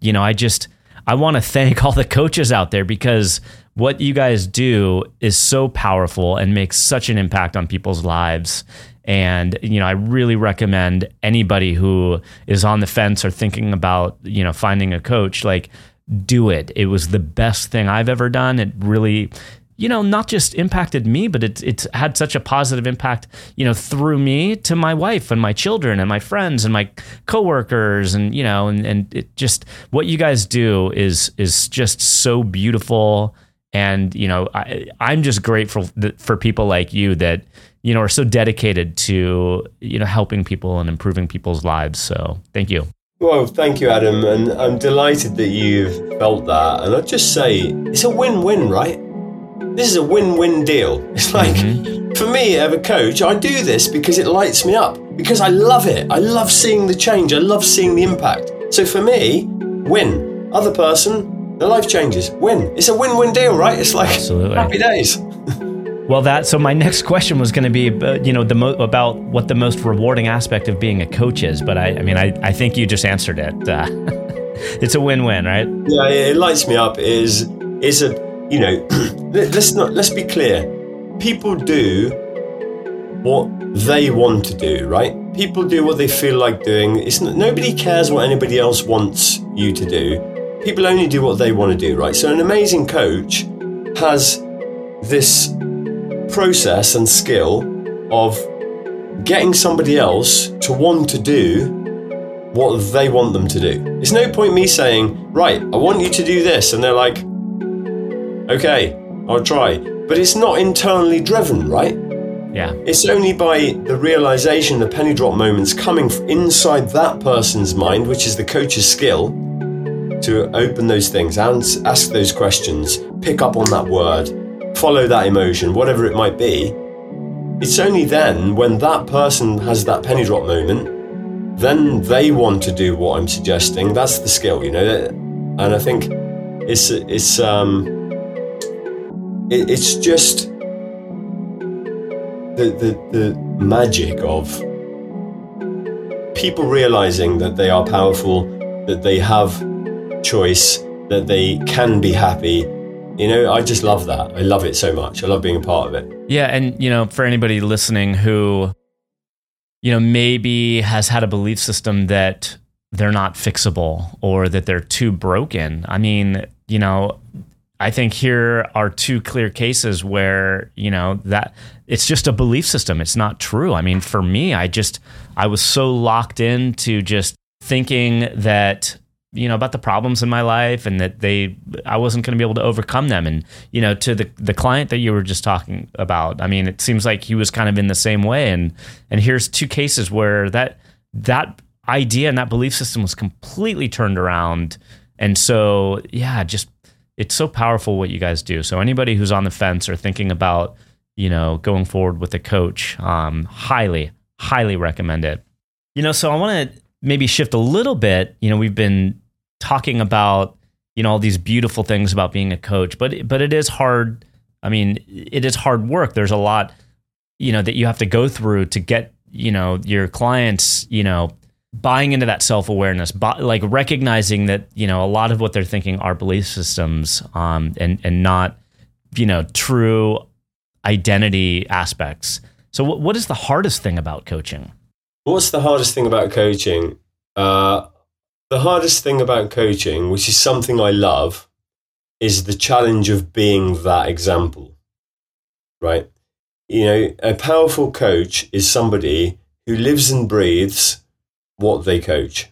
you know, I just, I want to thank all the coaches out there because what you guys do is so powerful and makes such an impact on people's lives. And you know, I really recommend anybody who is on the fence or thinking about you know finding a coach, like do it. It was the best thing I've ever done. It really you know, not just impacted me, but it's it's had such a positive impact, you know, through me to my wife and my children and my friends and my coworkers and you know, and and it just what you guys do is is just so beautiful. And you know, I, I'm just grateful for people like you that you know are so dedicated to you know helping people and improving people's lives. So thank you. Well, thank you, Adam, and I'm delighted that you've felt that. And I'd just say it's a win-win, right? this is a win-win deal. It's like mm-hmm. for me as a coach, I do this because it lights me up because I love it. I love seeing the change. I love seeing the impact. So for me, win. Other person, the life changes. Win. It's a win-win deal, right? It's like Absolutely. happy days. well, that so my next question was going to be, uh, you know, the mo- about what the most rewarding aspect of being a coach is. But I, I mean, I, I think you just answered it. Uh, it's a win-win, right? Yeah, it lights me up. It is is a you know, let's not let's be clear. People do what they want to do, right? People do what they feel like doing. It's not, nobody cares what anybody else wants you to do. People only do what they want to do, right? So an amazing coach has this process and skill of getting somebody else to want to do what they want them to do. It's no point me saying, right, I want you to do this, and they're like, okay, I'll try. But it's not internally driven, right? Yeah. It's only by the realization, the penny drop moments coming inside that person's mind, which is the coach's skill, to open those things, and ask those questions, pick up on that word, follow that emotion, whatever it might be. It's only then when that person has that penny drop moment, then they want to do what I'm suggesting. That's the skill, you know. And I think it's it's um it, it's just the, the, the magic of people realizing that they are powerful, that they have choice, that they can be happy. You know, I just love that. I love it so much. I love being a part of it. Yeah. And, you know, for anybody listening who, you know, maybe has had a belief system that they're not fixable or that they're too broken. I mean, you know, I think here are two clear cases where, you know, that it's just a belief system. It's not true. I mean, for me, I just, I was so locked into just thinking that, you know, about the problems in my life and that they, I wasn't going to be able to overcome them. And, you know, to the, the client that you were just talking about, I mean, it seems like he was kind of in the same way. And, and here's two cases where that, that idea and that belief system was completely turned around. And so, yeah, just it's so powerful what you guys do. So anybody who's on the fence or thinking about, you know, going forward with a coach, um, highly, highly recommend it. You know, so I want to maybe shift a little bit. You know, we've been talking about, you know, all these beautiful things about being a coach, but but it is hard. I mean, it is hard work. There's a lot, you know, that you have to go through to get, you know, your clients, you know, buying into that self awareness, like recognizing that you know a lot of what they're thinking are belief systems, um, and and not you know true identity aspects. So, what, what is the hardest thing about coaching? What's the hardest thing about coaching? Uh, the hardest thing about coaching, which is something I love, is the challenge of being that example. Right? You know, a powerful coach is somebody who lives and breathes what they coach.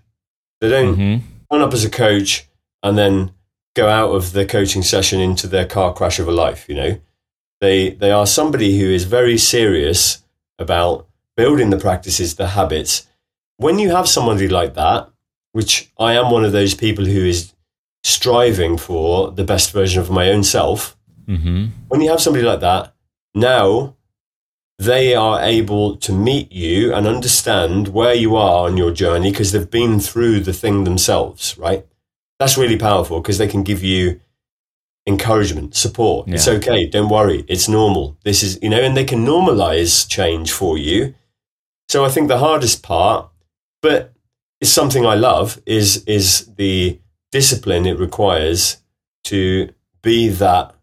They don't mm-hmm. turn up as a coach and then go out of the coaching session into their car crash of a life. You know, they they are somebody who is very serious about building the practices, the habits. When you have somebody like that, which I am one of those people who is striving for the best version of my own self. Mm-hmm. When you have somebody like that, now they are able to meet you and understand where you are on your journey because they've been through the thing themselves, right? That's really powerful because they can give you encouragement, support. Yeah. It's okay. Don't worry. It's normal. This is, you know, and they can normalize change for you. So I think the hardest part, but it's something I love, is is the discipline it requires to be that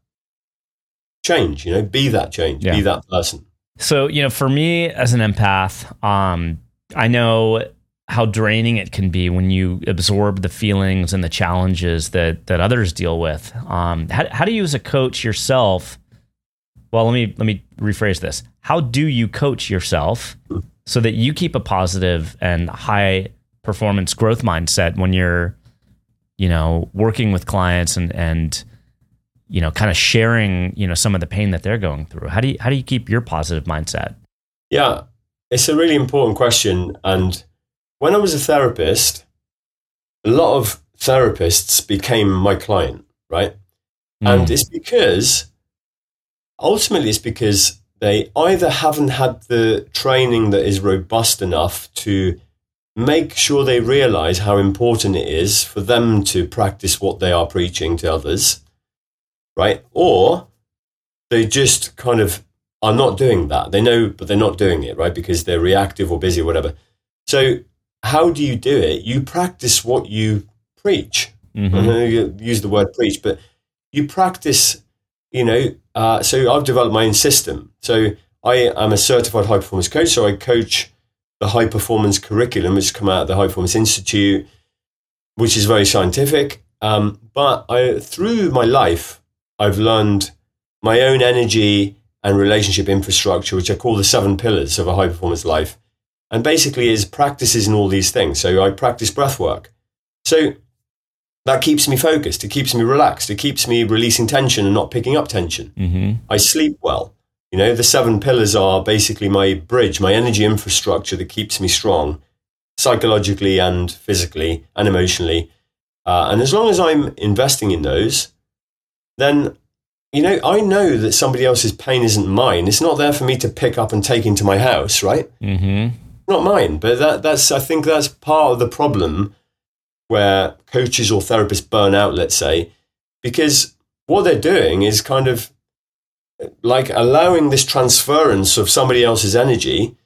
change, you know, be that change, yeah. be that person. So, you know, for me as an empath, um, I know how draining it can be when you absorb the feelings and the challenges that that others deal with. Um, how, how do you, as a coach yourself, well, let me let me rephrase this. How do you coach yourself so that you keep a positive and high performance growth mindset when you're, you know, working with clients and and you know, kind of sharing, you know, some of the pain that they're going through? How do you how do you keep your positive mindset? Yeah, it's a really important question. And when I was a therapist, a lot of therapists became my client, right? Mm. And it's because ultimately it's because they either haven't had the training that is robust enough to make sure they realize how important it is for them to practice what they are preaching to others, right? Or they just kind of are not doing that. They know, but they're not doing it, right? Because they're reactive or busy or whatever. So, how do you do it? You practice what you preach. Mm-hmm. I know you use the word preach, but you practice, you know. Uh, so, I've developed my own system. So, I am a certified high performance coach. So, I coach the high performance curriculum, which come out of the High Performance Institute, which is very scientific. Um, but I, through my life, I've learned my own energy and relationship infrastructure, which I call the seven pillars of a high performance life. And basically is practices in all these things. So I practice breath work. So that keeps me focused. It keeps me relaxed. It keeps me releasing tension and not picking up tension. Mm-hmm. I sleep well. You know, the seven pillars are basically my bridge, my energy infrastructure that keeps me strong psychologically and physically and emotionally. Uh, and as long as I'm investing in those, then you know, I know that somebody else's pain isn't mine. It's not there for me to pick up and take into my house, right? Mm-hmm. Not mine. But that, that's, I think that's part of the problem where coaches or therapists burn out, let's say, because what they're doing is kind of like allowing this transference of somebody else's energy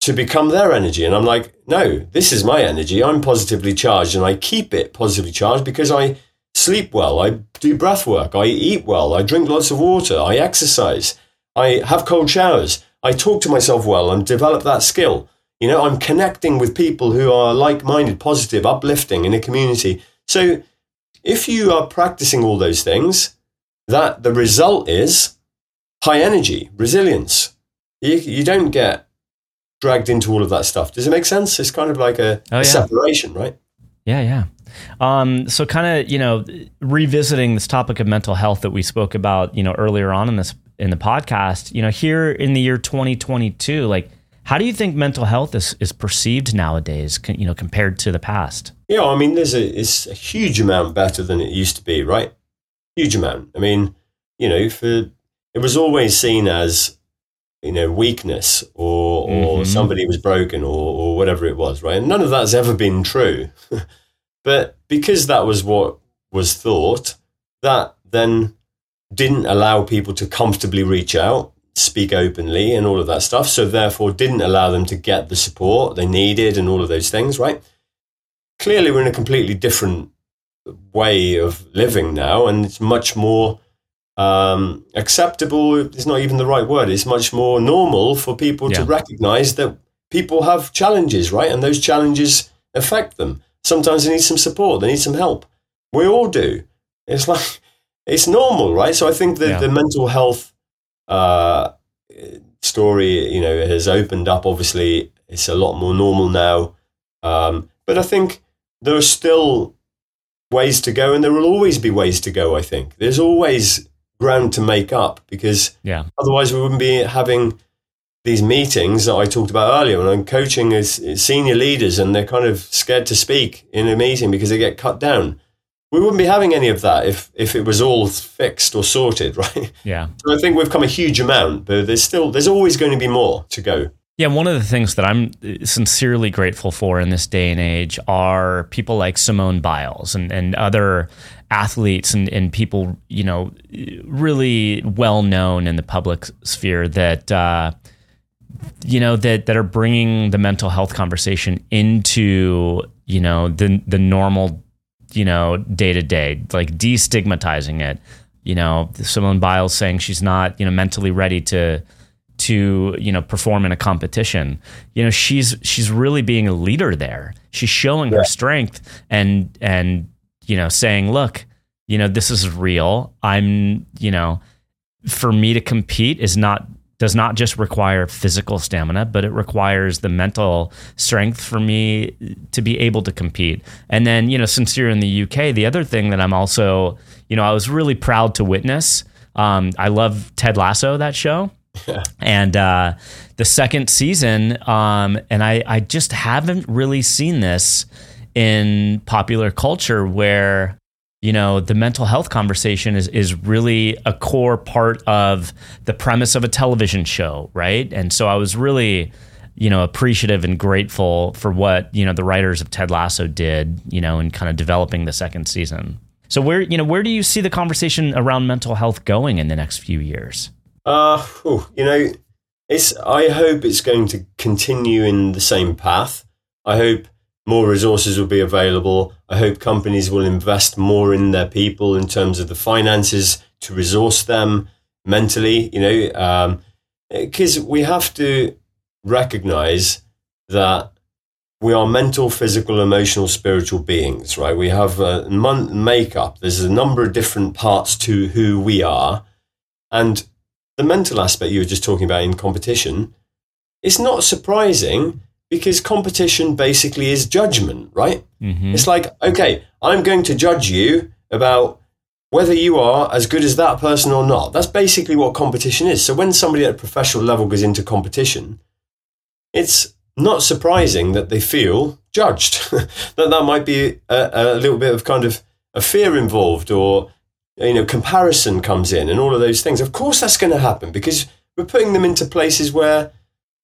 to become their energy. And I'm like, no, this is my energy. I'm positively charged and I keep it positively charged because I sleep well, I do breath work, I eat well, I drink lots of water, I exercise, I have cold showers, I talk to myself well. And develop that skill. You know, I'm connecting with people who are like minded, positive, uplifting in a community. So if you are practicing all those things, that the result is high energy, resilience. You, you don't get dragged into all of that stuff. Does it make sense? It's kind of like a, oh, yeah. a separation, right? Yeah, yeah. Um, so kind of, you know, revisiting this topic of mental health that we spoke about, you know, earlier on in this in the podcast, you know, here in the year 2022, like how do you think mental health is, is perceived nowadays, you know, compared to the past? Yeah, I mean, there's a, it's a huge amount better than it used to be, right? Huge amount. I mean, you know, for it was always seen as, you know, weakness or, or mm-hmm. somebody was broken or, or whatever it was, right? And none of that's ever been true. But because that was what was thought, that then didn't allow people to comfortably reach out, speak openly, and all of that stuff. So, therefore, didn't allow them to get the support they needed and all of those things, right? Clearly, we're in a completely different way of living now, and it's much more um, acceptable. It's not even the right word. It's much more normal for people yeah. to recognize that people have challenges, right? And those challenges affect them. Sometimes they need some support, they need some help. We all do. It's like, it's normal, right? So I think that yeah. the mental health uh, story, you know, has opened up. Obviously, it's a lot more normal now. Um, but I think there are still ways to go, and there will always be ways to go. I think there's always ground to make up because yeah. otherwise we wouldn't be having these meetings that I talked about earlier, when I'm coaching as senior leaders and they're kind of scared to speak in a meeting because they get cut down. We wouldn't be having any of that if if it was all fixed or sorted, right? Yeah. So I think we've come a huge amount, but there's still there's always going to be more to go. Yeah, one of the things that I'm sincerely grateful for in this day and age are people like Simone Biles and, and other athletes and, and people, you know, really well known in the public sphere that uh, you know that that are bringing the mental health conversation into you know the the normal you know day to day like destigmatizing it. You know Simone Biles saying she's not you know mentally ready to to you know perform in a competition. You know she's she's really being a leader there. She's showing yeah. her strength and and you know saying look you know this is real. I'm you know for me to compete is not does not just require physical stamina, but it requires the mental strength for me to be able to compete. And then, you know, since you're in the UK, the other thing that I'm also, you know, I was really proud to witness. Um, I love Ted Lasso, that show. And uh, the second season, um, and I, I just haven't really seen this in popular culture where you know the mental health conversation is is really a core part of the premise of a television show right? And so i was really you know appreciative and grateful for what you know the writers of ted lasso did you know in kind of developing the second season. So where you know where do you see the conversation around mental health going in the next few years? Uh you know it's i hope it's going to continue in the same path. I hope more resources will be available. I hope companies will invest more in their people in terms of the finances to resource them mentally, you know, because um, we have to recognize that we are mental, physical, emotional, spiritual beings, right? We have a makeup. There's a number of different parts to who we are. And the mental aspect you were just talking about in competition, it's not surprising because competition basically is judgment, right? Mm-hmm. It's like, okay, I'm going to judge you about whether you are as good as that person or not. That's basically what competition is. So when somebody at a professional level goes into competition, it's not surprising that they feel judged. that that might be a, a little bit of kind of a fear involved or you know comparison comes in and all of those things. Of course that's going to happen because we're putting them into places where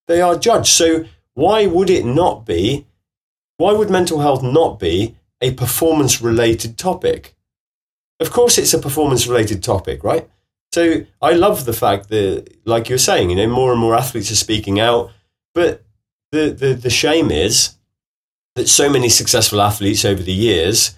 they are judged. So why would it not be? Why would mental health not be a performance related topic? Of course, it's a performance related topic, right? So I love the fact that, like you're saying, you know, more and more athletes are speaking out. But the, the, the shame is that so many successful athletes over the years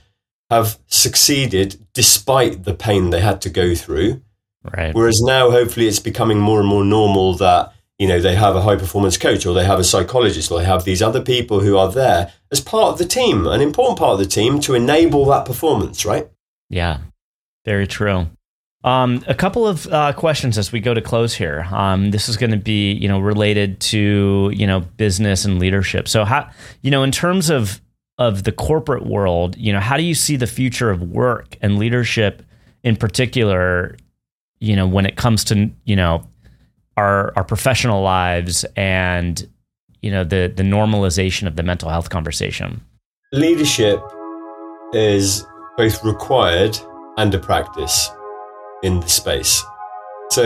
have succeeded despite the pain they had to go through. Right. Whereas now, hopefully, it's becoming more and more normal that you know they have a high performance coach or they have a psychologist or they have these other people who are there as part of the team an important part of the team to enable that performance right yeah very true um, a couple of uh, questions as we go to close here. Um, this is going to be, you know, related to you know business and leadership. So, how you know, in terms of of the corporate world, you know, how do you see the future of work and leadership in particular? You know, when it comes to you know our our professional lives and you know the the normalization of the mental health conversation. Leadership is both required and a practice in the space. So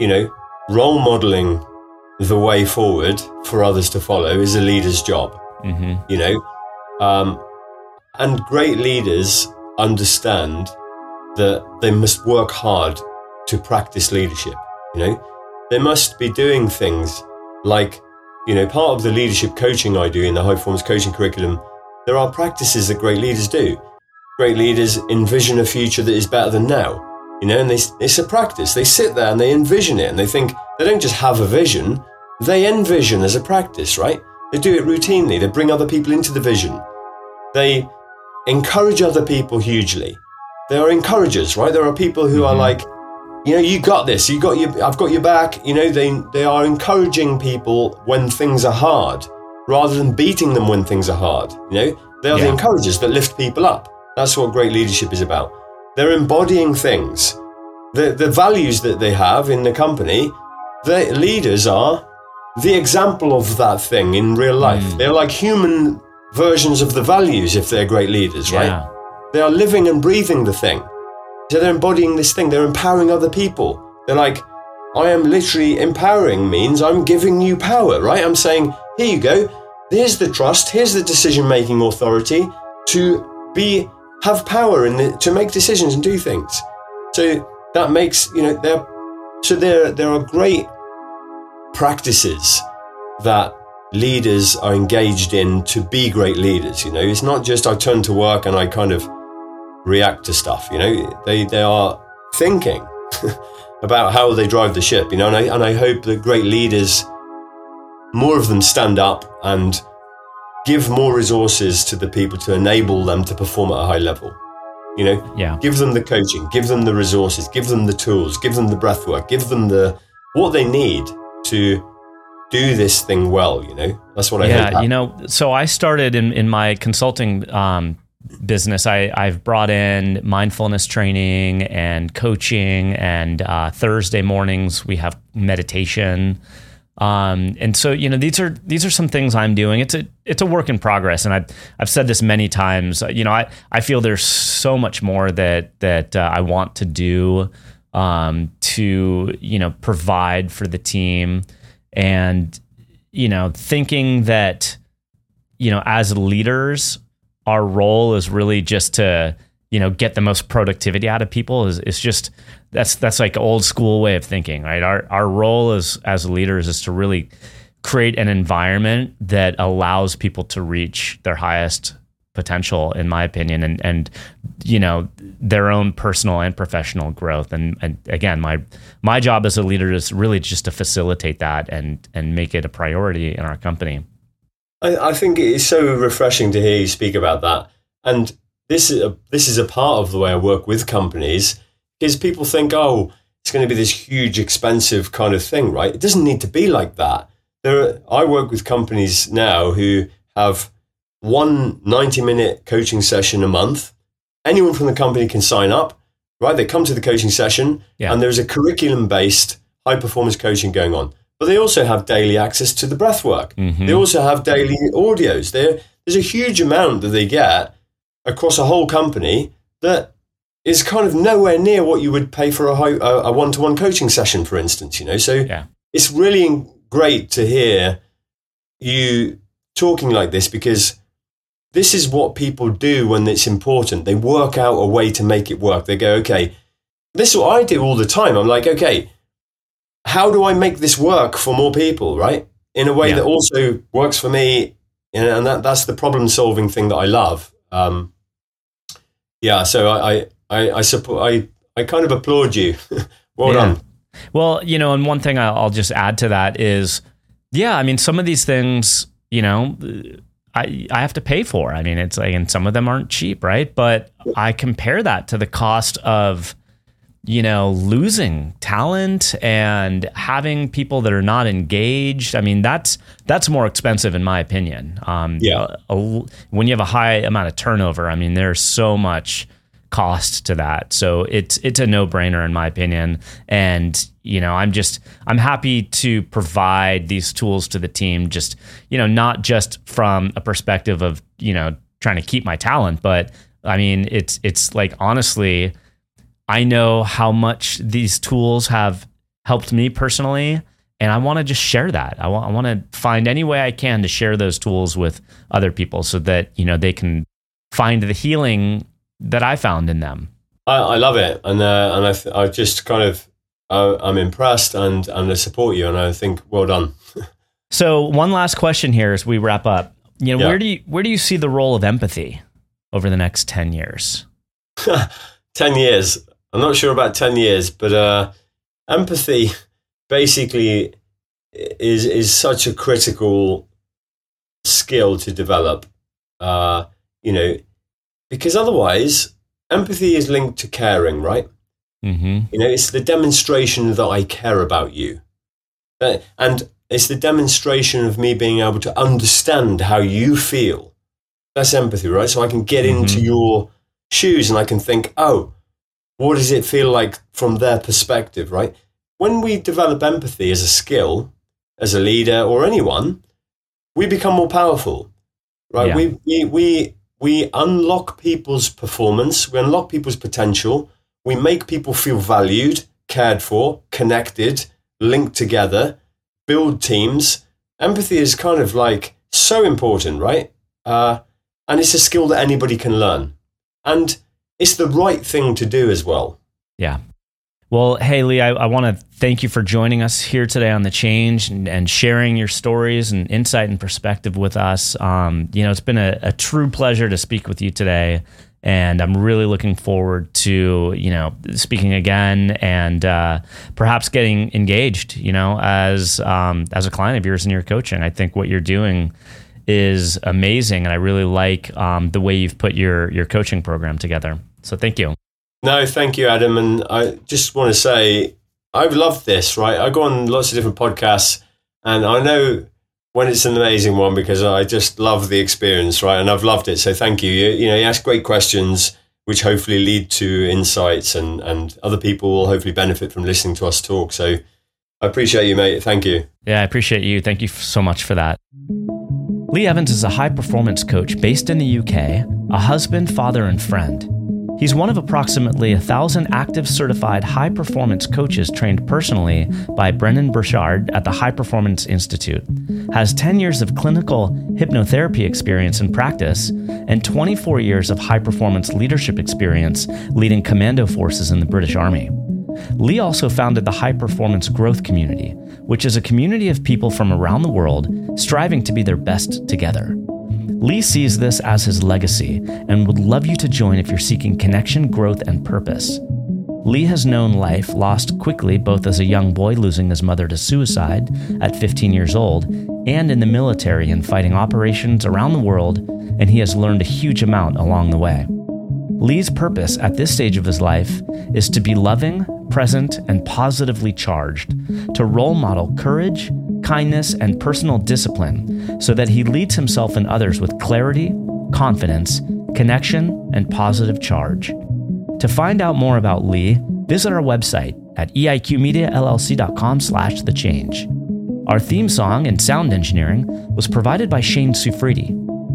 you know role modeling the way forward for others to follow is a leader's job. Mm-hmm. you know um, and great leaders understand that they must work hard to practice leadership you know they must be doing things like, you know, part of the leadership coaching I do in the high performance coaching curriculum, there are practices that great leaders do. Great leaders envision a future that is better than now. You know, and they, it's a practice. They sit there and they envision it and they think they don't just have a vision, they envision as a practice, right? They do it routinely. They bring other people into the vision. They encourage other people hugely. They are encouragers, right? There are people who mm-hmm. are like, you know, you got this. You got your. I've got your back. You know, they they are encouraging people when things are hard, rather than beating them when things are hard. You know, they are yeah. the encouragers that lift people up. That's what great leadership is about. They're embodying things, the the values that they have in the company. The leaders are the example of that thing in real life. Mm. They're like human versions of the values if they're great leaders, right? They are living and breathing the thing. So they're embodying this thing, they're empowering other people. They're like, I am literally empowering means I'm giving you power, right? I'm saying, here you go. Here's the trust, here's the decision making authority to be have power the, to make decisions and do things. So that makes, you know, there so there there are great practices that leaders are engaged in to be great leaders. You know, it's not just I turn to work and I kind of react to stuff. You know, they they are thinking about how they drive the ship. You know, and I and I hope that great leaders, more of them, stand up and give more resources to the people to enable them to perform at a high level. You know, Yeah. give them the coaching, give them the resources, give them the tools, give them the breath work, give them the what they need to do this thing well. You know, that's what I hope. yeah, you know, so I started in, in my consulting um, business. I, I've brought in mindfulness training and coaching, and uh, Thursday mornings we have meditation. Um, and so you know these are these are some things I'm doing. It's a it's a work in progress, and I've I've said this many times. You know, I I feel there's so much more that that uh, I want to do um, to you know provide for the team, and you know thinking that you know as leaders our role is really just to you know get the most productivity out of people is is just that's that's like old school way of thinking right? Our our role as as leaders is to really create an environment that allows people to reach their highest potential in my opinion and and you know their own personal and professional growth. And and again my my job as a leader is really just to facilitate that and and make it a priority in our company I, I think it is so refreshing to hear you speak about that. And this is a, this is a part of the way I work with companies because people think, oh, it's going to be this huge, expensive kind of thing, right? It doesn't need to be like that. There, are, I work with companies now who have one 90 minute coaching session a month. Anyone from the company can sign up, right? They come to the coaching session, Yeah. and there's a curriculum based high performance coaching going on. But they also have daily access to the breath work. Mhm. They also have daily audios. There, there's a huge amount that they get across a whole company that is kind of nowhere near what you would pay for a, a, a one-to-one coaching session, for instance. You know, so Yeah. it's really great to hear you talking like this because this is what people do when it's important. They work out a way to make it work. They go, okay, this is what I do all the time. I'm like, okay, how do I make this work for more people, right? In a way Yeah. that also works for me, and that, that's the problem solving thing that I love. Um, yeah, so I I I, I support I I kind of applaud you. well Yeah. done. Well, you know, and one thing I'll just add to that is, yeah, I mean, some of these things, you know, I I have to pay for. I mean, it's like, and some of them aren't cheap, right? But I compare that to the cost of, you know, losing talent and having people that are not engaged. I mean, that's that's more expensive in my opinion. Um, Yeah. a- a- when you have a high amount of turnover, I mean, there's so much cost to that. So it's it's a no-brainer in my opinion. And you know, I'm just I'm happy to provide these tools to the team just, you know, not just from a perspective of, you know, trying to keep my talent, but I mean, it's it's like honestly I know how much these tools have helped me personally and I want to just share that. I want I want to find any way I can to share those tools with other people so that, you know, they can find the healing that I found in them. I, I love it, and uh, and I, th- I just kind of uh, I'm impressed, and and I support you, and I think well done. So, one last question here as we wrap up. You know, Yeah. where do you where do you see the role of empathy over the next 10 years? ten years. I'm not sure about ten years, but uh, empathy basically is is such a critical skill to develop. Uh, you know, because otherwise, empathy is linked to caring, right? Mhm. You know, it's the demonstration that I care about you. Uh, and it's the demonstration of me being able to understand how you feel. That's empathy, right? So I can get into Mhm. your shoes and I can think, oh, what does it feel like from their perspective, right? When we develop empathy as a skill, as a leader or anyone, we become more powerful, right? Yeah. We, we, we, we unlock people's performance, we unlock people's potential, we make people feel valued, cared for, connected, linked together, build teams. Empathy is kind of like so important, right? Uh, and it's a skill that anybody can learn. And it's the right thing to do as well. Yeah. Well, hey, Lee, I, I want to thank you for joining us here today on The Change and, and sharing your stories and insight and perspective with us. Um, you know, it's been a, a true pleasure to speak with you today. And I'm really looking forward to, you know, speaking again and uh, perhaps getting engaged, you know, as um, as a client of yours in your coaching. I think what you're doing is amazing. And I really like um, the way you've put your, your coaching program together. So thank you. No, thank you, Adam. And I just want to say, I've loved this, right? I go on lots of different podcasts, and I know when it's an amazing one because I just love the experience, right? And I've loved it. So thank you. You, you know, you ask great questions, which hopefully lead to insights, and, and other people will hopefully benefit from listening to us talk. So I appreciate you, mate. Thank you. Yeah, I appreciate you. Thank you so much for that. Lee Evans is a high performance coach based in the UK, a husband, father, and friend. He's one of approximately a thousand active certified high performance coaches trained personally by Brendon Burchard at the High Performance Institute, has 10 years of clinical hypnotherapy experience and practice, and 24 years of high performance leadership experience leading commando forces in the British Army. Lee also founded the High Performance Growth Community, which is a community of people from around the world striving to be their best together. Lee sees this as his legacy and would love you to join if you're seeking connection, growth, and purpose. Lee has known life lost quickly both as a young boy losing his mother to suicide at 15 years old and in the military and fighting operations around the world, and he has learned a huge amount along the way. Lee's purpose at this stage of his life is to be loving, present, and positively charged, to role model courage, kindness, and personal discipline so that he leads himself and others with clarity, confidence, connection, and positive charge. To find out more about Lee, visit our website at eiqmediallc.com slash the change. Our theme song and sound engineering was provided by Shane Sufridi.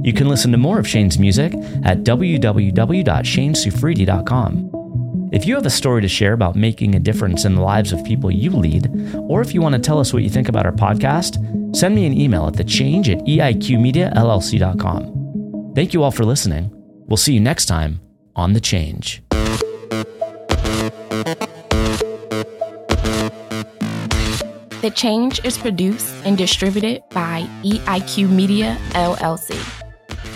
You can listen to more of Shane's music at www.shanesufridi.com. If you have a story to share about making a difference in the lives of people you lead, or if you want to tell us what you think about our podcast, send me an email at thechange at eiqmediallc.com. Thank you all for listening. We'll see you next time on The Change. The Change is produced and distributed by EIQ Media LLC.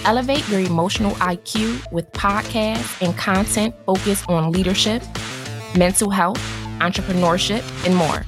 Elevate your emotional IQ with podcasts and content focused on leadership, mental health, entrepreneurship, and more.